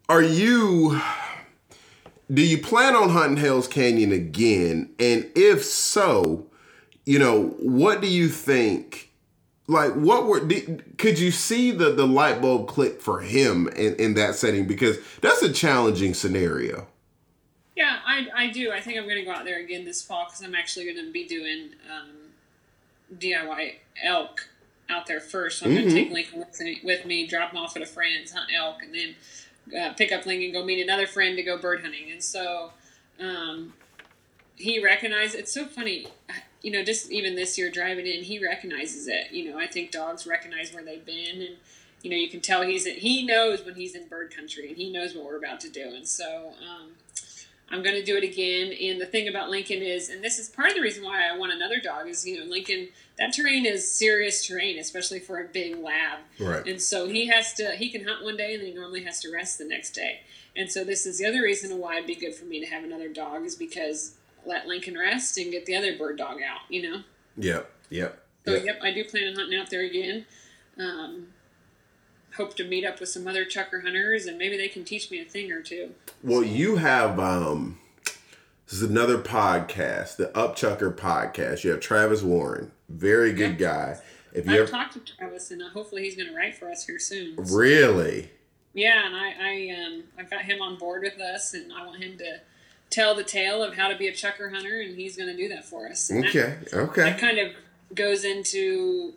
are you do you plan on hunting hell's canyon again? And if so you know what do you think like what were did, could you see the the light bulb click for him in, in that setting? Because that's a challenging scenario Yeah, I, I do. I think I'm going to go out there again this fall because I'm actually going to be doing um, DIY elk out there first. So I'm going to take Lincoln with me, with me, drop him off at a friend's, hunt elk, and then uh, pick up Lincoln, go meet another friend to go bird hunting. And so um, he recognized it's so funny. You know, just even this year driving in, he recognizes it. You know, I think dogs recognize where they've been, and you know, you can tell he's he knows when he's in bird country, and he knows what we're about to do. And so, um, I'm going to do it again. And the thing about Lincoln is, and this is part of the reason why I want another dog, is you know Lincoln that terrain is serious terrain, especially for a big lab. Right. And so he has to he can hunt one day and then he normally has to rest the next day. And so this is the other reason why it'd be good for me to have another dog is because let Lincoln rest and get the other bird dog out. You know. Yep. Yep. So yep. yep, I do plan on hunting out there again. Um, hope to meet up with some other chukar hunters and maybe they can teach me a thing or two. Well, you have um this is another podcast, the Upchucker podcast. You have Travis Warren, very good guy. If you I've ever, talked to Travis, and uh, hopefully he's going to write for us here soon. So. Really? Yeah, and I, I um, I've got him on board with us, and I want him to tell the tale of how to be a chukar hunter, and he's going to do that for us. And okay. That, okay. That kind of goes into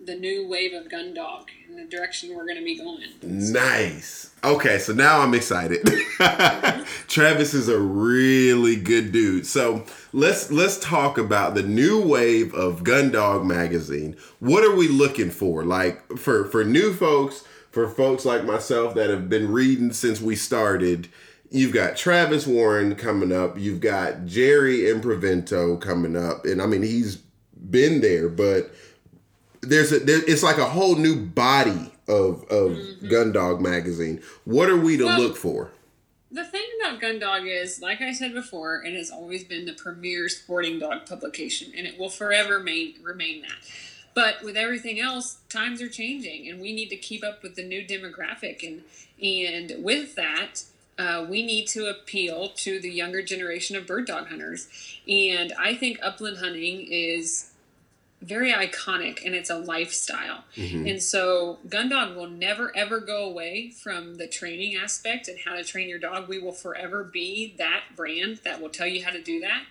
the new wave of gun dog in the direction we're going to be going. Nice. Okay, so now I'm excited. Travis is a really good dude. So let's let's talk about the new wave of Gun Dog magazine. What are we looking for? Like for for new folks, for folks like myself that have been reading since we started. You've got Travis Warren coming up. You've got Jerry Improvento coming up, and I mean he's been there, but there's a there, it's like a whole new body of of mm-hmm. Gundog magazine. What are we to well, look for? The thing about Gundog is, like I said before, it has always been the premier sporting dog publication, and it will forever remain remain that. But with everything else, times are changing, and we need to keep up with the new demographic, and and with that. Uh, we need to appeal to the younger generation of bird dog hunters. And I think upland hunting is very iconic and it's a lifestyle. Mm-hmm. And so Gundog will never ever go away from the training aspect and how to train your dog. We will forever be that brand that will tell you how to do that.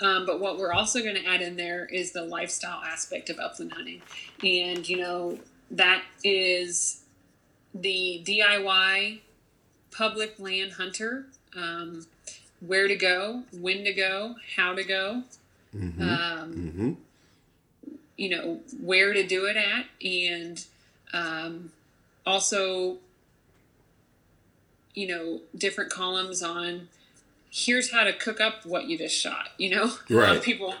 Um, but what we're also going to add in there is the lifestyle aspect of upland hunting. And, you know, that is the DIY public land hunter um, where to go, when to go, how to go. Mm-hmm. Um, mm-hmm you know where to do it at and um, also you know different columns on here's how to cook up what you just shot you know right. a lot of people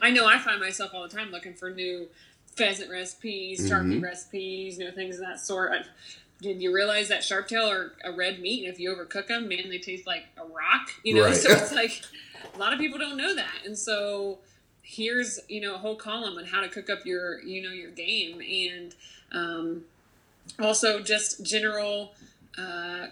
I, I know i find myself all the time looking for new pheasant recipes turkey mm-hmm. recipes you know things of that sort I, did you realize that sharp tail are a red meat and if you overcook them man they taste like a rock you know right. so it's like a lot of people don't know that and so here's you know a whole column on how to cook up your you know your game. And um, also just general uh,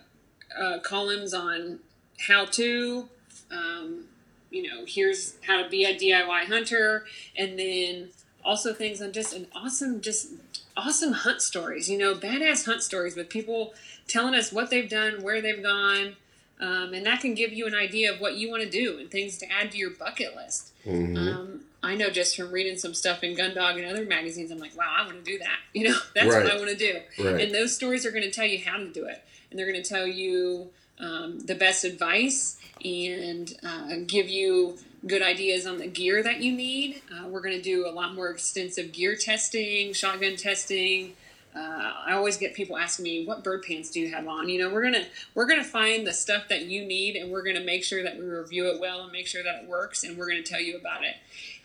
uh, columns on how to um, you know here's how to be a diy hunter. And then also things on just an awesome just awesome hunt stories you know badass hunt stories with people telling us what they've done where they've gone um, and that can give you an idea of what you want to do and things to add to your bucket list. Mm-hmm. Um, I know just from reading some stuff in Gundog and other magazines, I'm like, wow, I want to do that. You know, that's right. what I want to do. Right. And those stories are going to tell you how to do it, and they're going to tell you um, the best advice and uh, give you good ideas on the gear that you need. Uh, we're going to do a lot more extensive gear testing, shotgun testing, uh, I always get people asking me, "What bird pants do you have on?" You know, we're gonna we're gonna find the stuff that you need, and we're gonna make sure that we review it well and make sure that it works, and we're gonna tell you about it.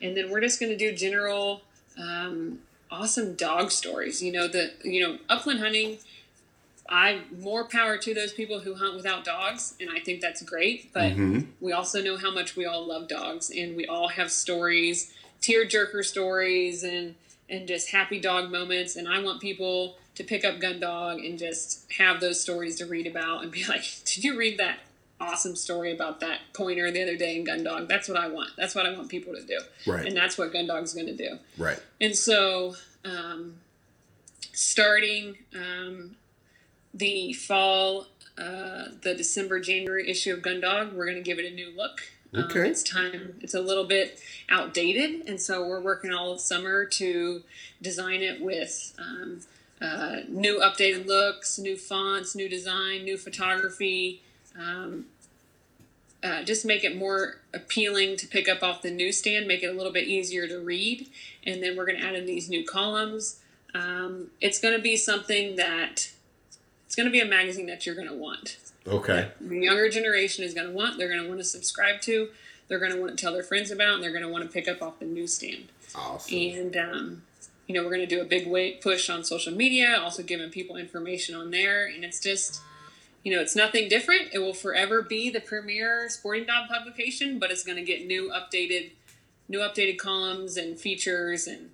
And then we're just gonna do general, um, awesome dog stories. You know, the you know upland hunting. I more power to those people who hunt without dogs, and I think that's great. But mm-hmm. we also know how much we all love dogs, and we all have stories, tear jerker stories, and and just happy dog moments. And I want people to pick up Gun Dog and just have those stories to read about and be like, did you read that awesome story about that pointer the other day in Gun Dog? That's what I want. That's what I want people to do. Right. And that's what Gun Dog's going to do. Right. And so, um, starting um, the fall, uh, the December, January issue of Gun Dog, we're going to give it a new look. Um, okay. Um, it's time. It's a little bit outdated, and so we're working all of summer to design it with um, uh, new updated looks, new fonts, new design, new photography. Um, uh, just make it more appealing to pick up off the newsstand, make it a little bit easier to read, and then we're going to add in these new columns. Um, it's going to be something that it's going to be a magazine that you're going to want. Okay. The younger generation is going to want, they're going to want to subscribe to, they're going to want to tell their friends about, and they're going to want to pick up off the newsstand. Awesome. And, um, you know, we're going to do a big weight push on social media, also giving people information on there. And it's just, you know, it's nothing different. It will forever be the premier sporting dog publication, but it's going to get new updated, new updated columns and features and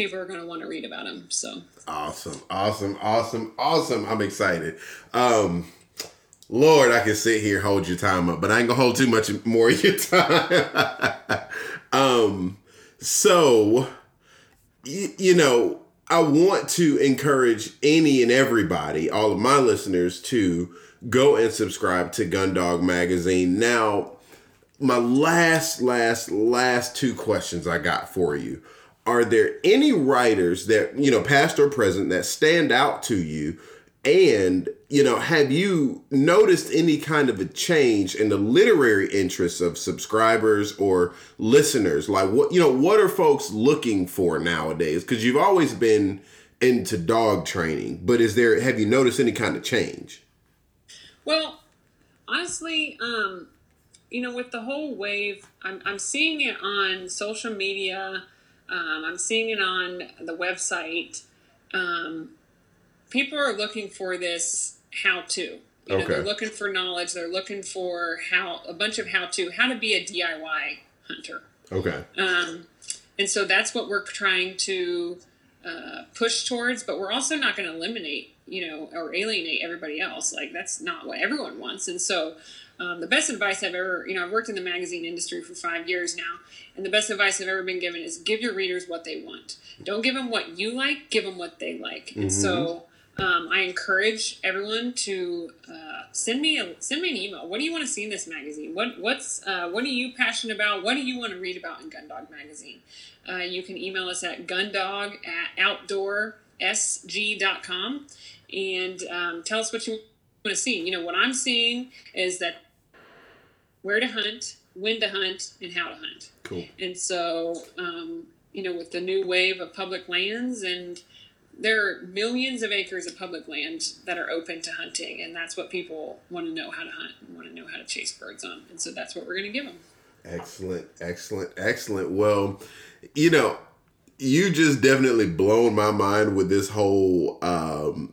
people are going to want to read about them. So awesome, awesome, awesome, awesome! I'm excited. Um, Lord, I can sit here hold your time up, but I ain't gonna hold too much more of your time. um, so y- you know, I want to encourage any and everybody, all of my listeners, to go and subscribe to Gundog Magazine. Now, my last, last, last two questions I got for you. Are there any writers that, you know, past or present, that stand out to you? And, you know, have you noticed any kind of a change in the literary interests of subscribers or listeners? Like, what, you know, what are folks looking for nowadays? Because you've always been into dog training, but is there, have you noticed any kind of change? Well, honestly, um, you know, with the whole wave, I'm, I'm seeing it on social media. Um, I'm seeing it on the website. Um, people are looking for this how to. You know, Okay. they're looking for knowledge. They're looking for how a bunch of how to, how to be a DIY hunter. Okay. Um, and so that's what we're trying to uh, push towards, but we're also not going to eliminate, you know, or alienate everybody else. Like that's not what everyone wants. And so um, the best advice I've ever, you know, I've worked in the magazine industry for five years now, and the best advice I've ever been given is give your readers what they want. Don't give them what you like, give them what they like. And so um, I encourage everyone to uh, send me a send me an email. What do you want to see in this magazine? What what's uh, what are you passionate about? What do you want to read about in Gundog magazine? Uh, you can email us at gundog at outdoorsg.com and um, tell us what you want to see. You know what I'm seeing is that where to hunt, when to hunt, and how to hunt. Cool. And so, um, you know, with the new wave of public lands, and there are millions of acres of public land that are open to hunting, and that's what people want to know how to hunt and want to know how to chase birds on. And so that's what we're going to give them. Excellent, excellent, excellent. Well, you know, you just definitely blown my mind with this whole um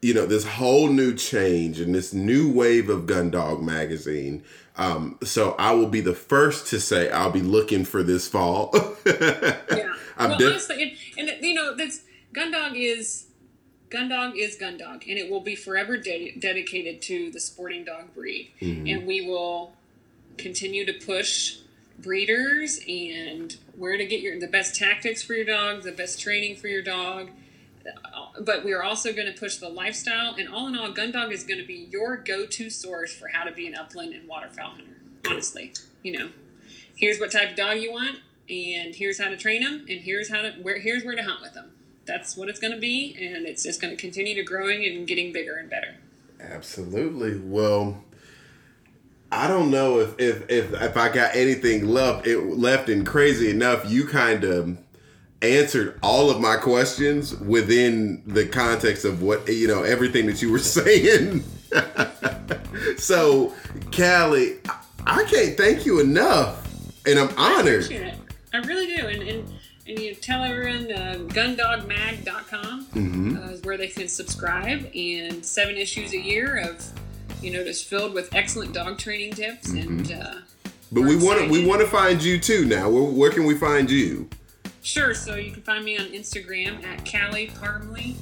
you know, this whole new change and this new wave of Gundog magazine. Um, so I will be the first to say I'll be looking for this fall. Yeah. I'm well, def- honestly, and, and you know, that's Gundog is Gundog is Gundog, and it will be forever de- dedicated to the sporting dog breed, mm-hmm. and we will continue to push breeders and where to get your the best tactics for your dog, the best training for your dog. But we are also going to push the lifestyle, and all in all, Gundog is going to be your go-to source for how to be an upland and waterfowl hunter. Honestly, you know, here's what type of dog you want, and here's how to train them, and here's how to where here's where to hunt with them. That's what it's going to be, and it's just going to continue to growing and getting bigger and better. Absolutely. Well, I don't know if if if, if I got anything left it left and crazy enough. You kind of answered all of my questions within the context of what you know everything that you were saying. so, Kali, I- I can't thank you enough, and I'm I honored. it. I really do, and and, and you tell everyone uh, gundogmag.com Mm-hmm. uh, is where they can subscribe, and seven issues a year of you know just filled with excellent dog training tips and. Mm-hmm. Uh, But we're want to we want to find you too. Now, where, where can we find you? Sure. So you can find me on Instagram at Kali Parmley.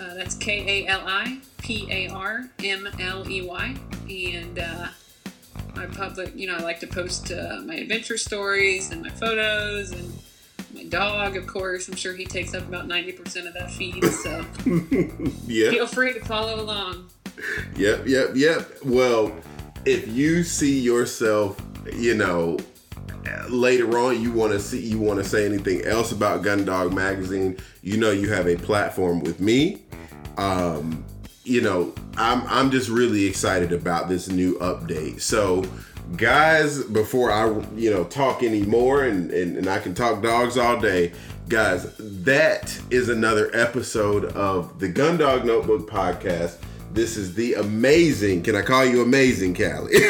Uh, that's K A L I P A R M L E Y. And uh, my public, you know, I like to post uh, my adventure stories and my photos and dog, of course. I'm sure he takes up about 90% of that feed. So Yeah. feel free to follow along. Yep, yep, yep. Well, if you see yourself, you know, later on you want to see you want to say anything else about Gundog magazine, you know you have a platform with me. Um, you know, I'm I'm just really excited about this new update. So, guys, before I you know talk anymore and, and, and I can talk dogs all day, guys, that is another episode of the Gundog Notebook podcast. This is the amazing, can I call you amazing, Kali?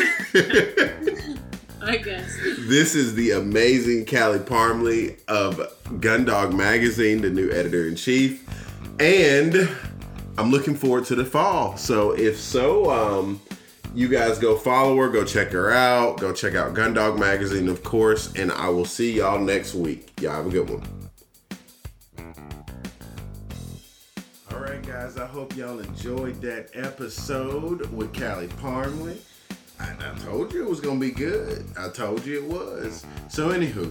I guess. this is the amazing Kali Parmley of Gundog Magazine, the new editor in chief. And I'm looking forward to the fall. So if so, um, you guys go follow her, go check her out, go check out Gundog Magazine, of course, and I will see y'all next week. Y'all have a good one. All right, guys, I hope y'all enjoyed that episode with Kali Parmley. I, I told you it was going to be good. I told you it was. So, anywho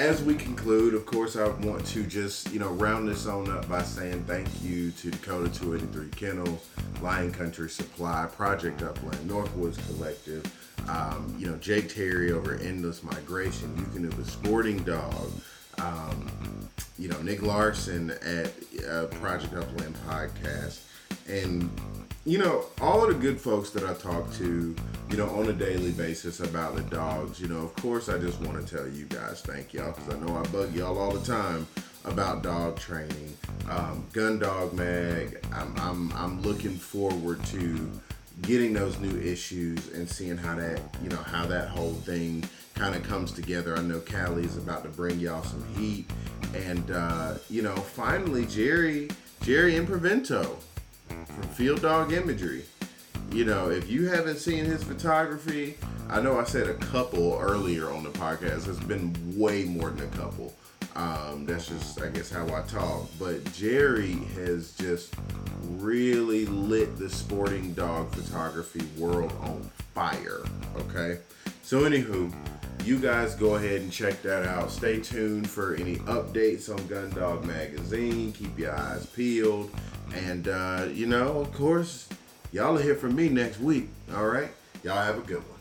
as we conclude, of course, I want to just, you know, round this on up by saying thank you to Dakota 283 Kennels, Lion Country Supply, Project Upland, Northwoods Collective, um, you know, Jake Terry over Endless Migration, Eukanuba Sporting Dog, um, you know, Nick Larson at uh, Project Upland Podcast, and you know, all of the good folks that I talk to, you know, on a daily basis about the dogs, you know, of course, I just want to tell you guys thank y'all because I know I bug y'all all the time about dog training. Um, Gun Dog Mag, I'm, I'm, I'm looking forward to getting those new issues and seeing how that, you know, how that whole thing kind of comes together. I know Kali is about to bring y'all some heat. And, uh, you know, finally, Jerry, Jerry and Improvento from Field Dog Imagery. You know, if you haven't seen his photography, I know I said a couple earlier on the podcast. It's been way more than a couple. Um, that's just, I guess, how I talk. But Jerry has just really lit the sporting dog photography world on fire. Okay. So, anywho, you guys go ahead and check that out. Stay tuned for any updates on Gun Dog Magazine. Keep your eyes peeled. And, uh, you know, of course, y'all will hear from me next week. All right? Y'all have a good one.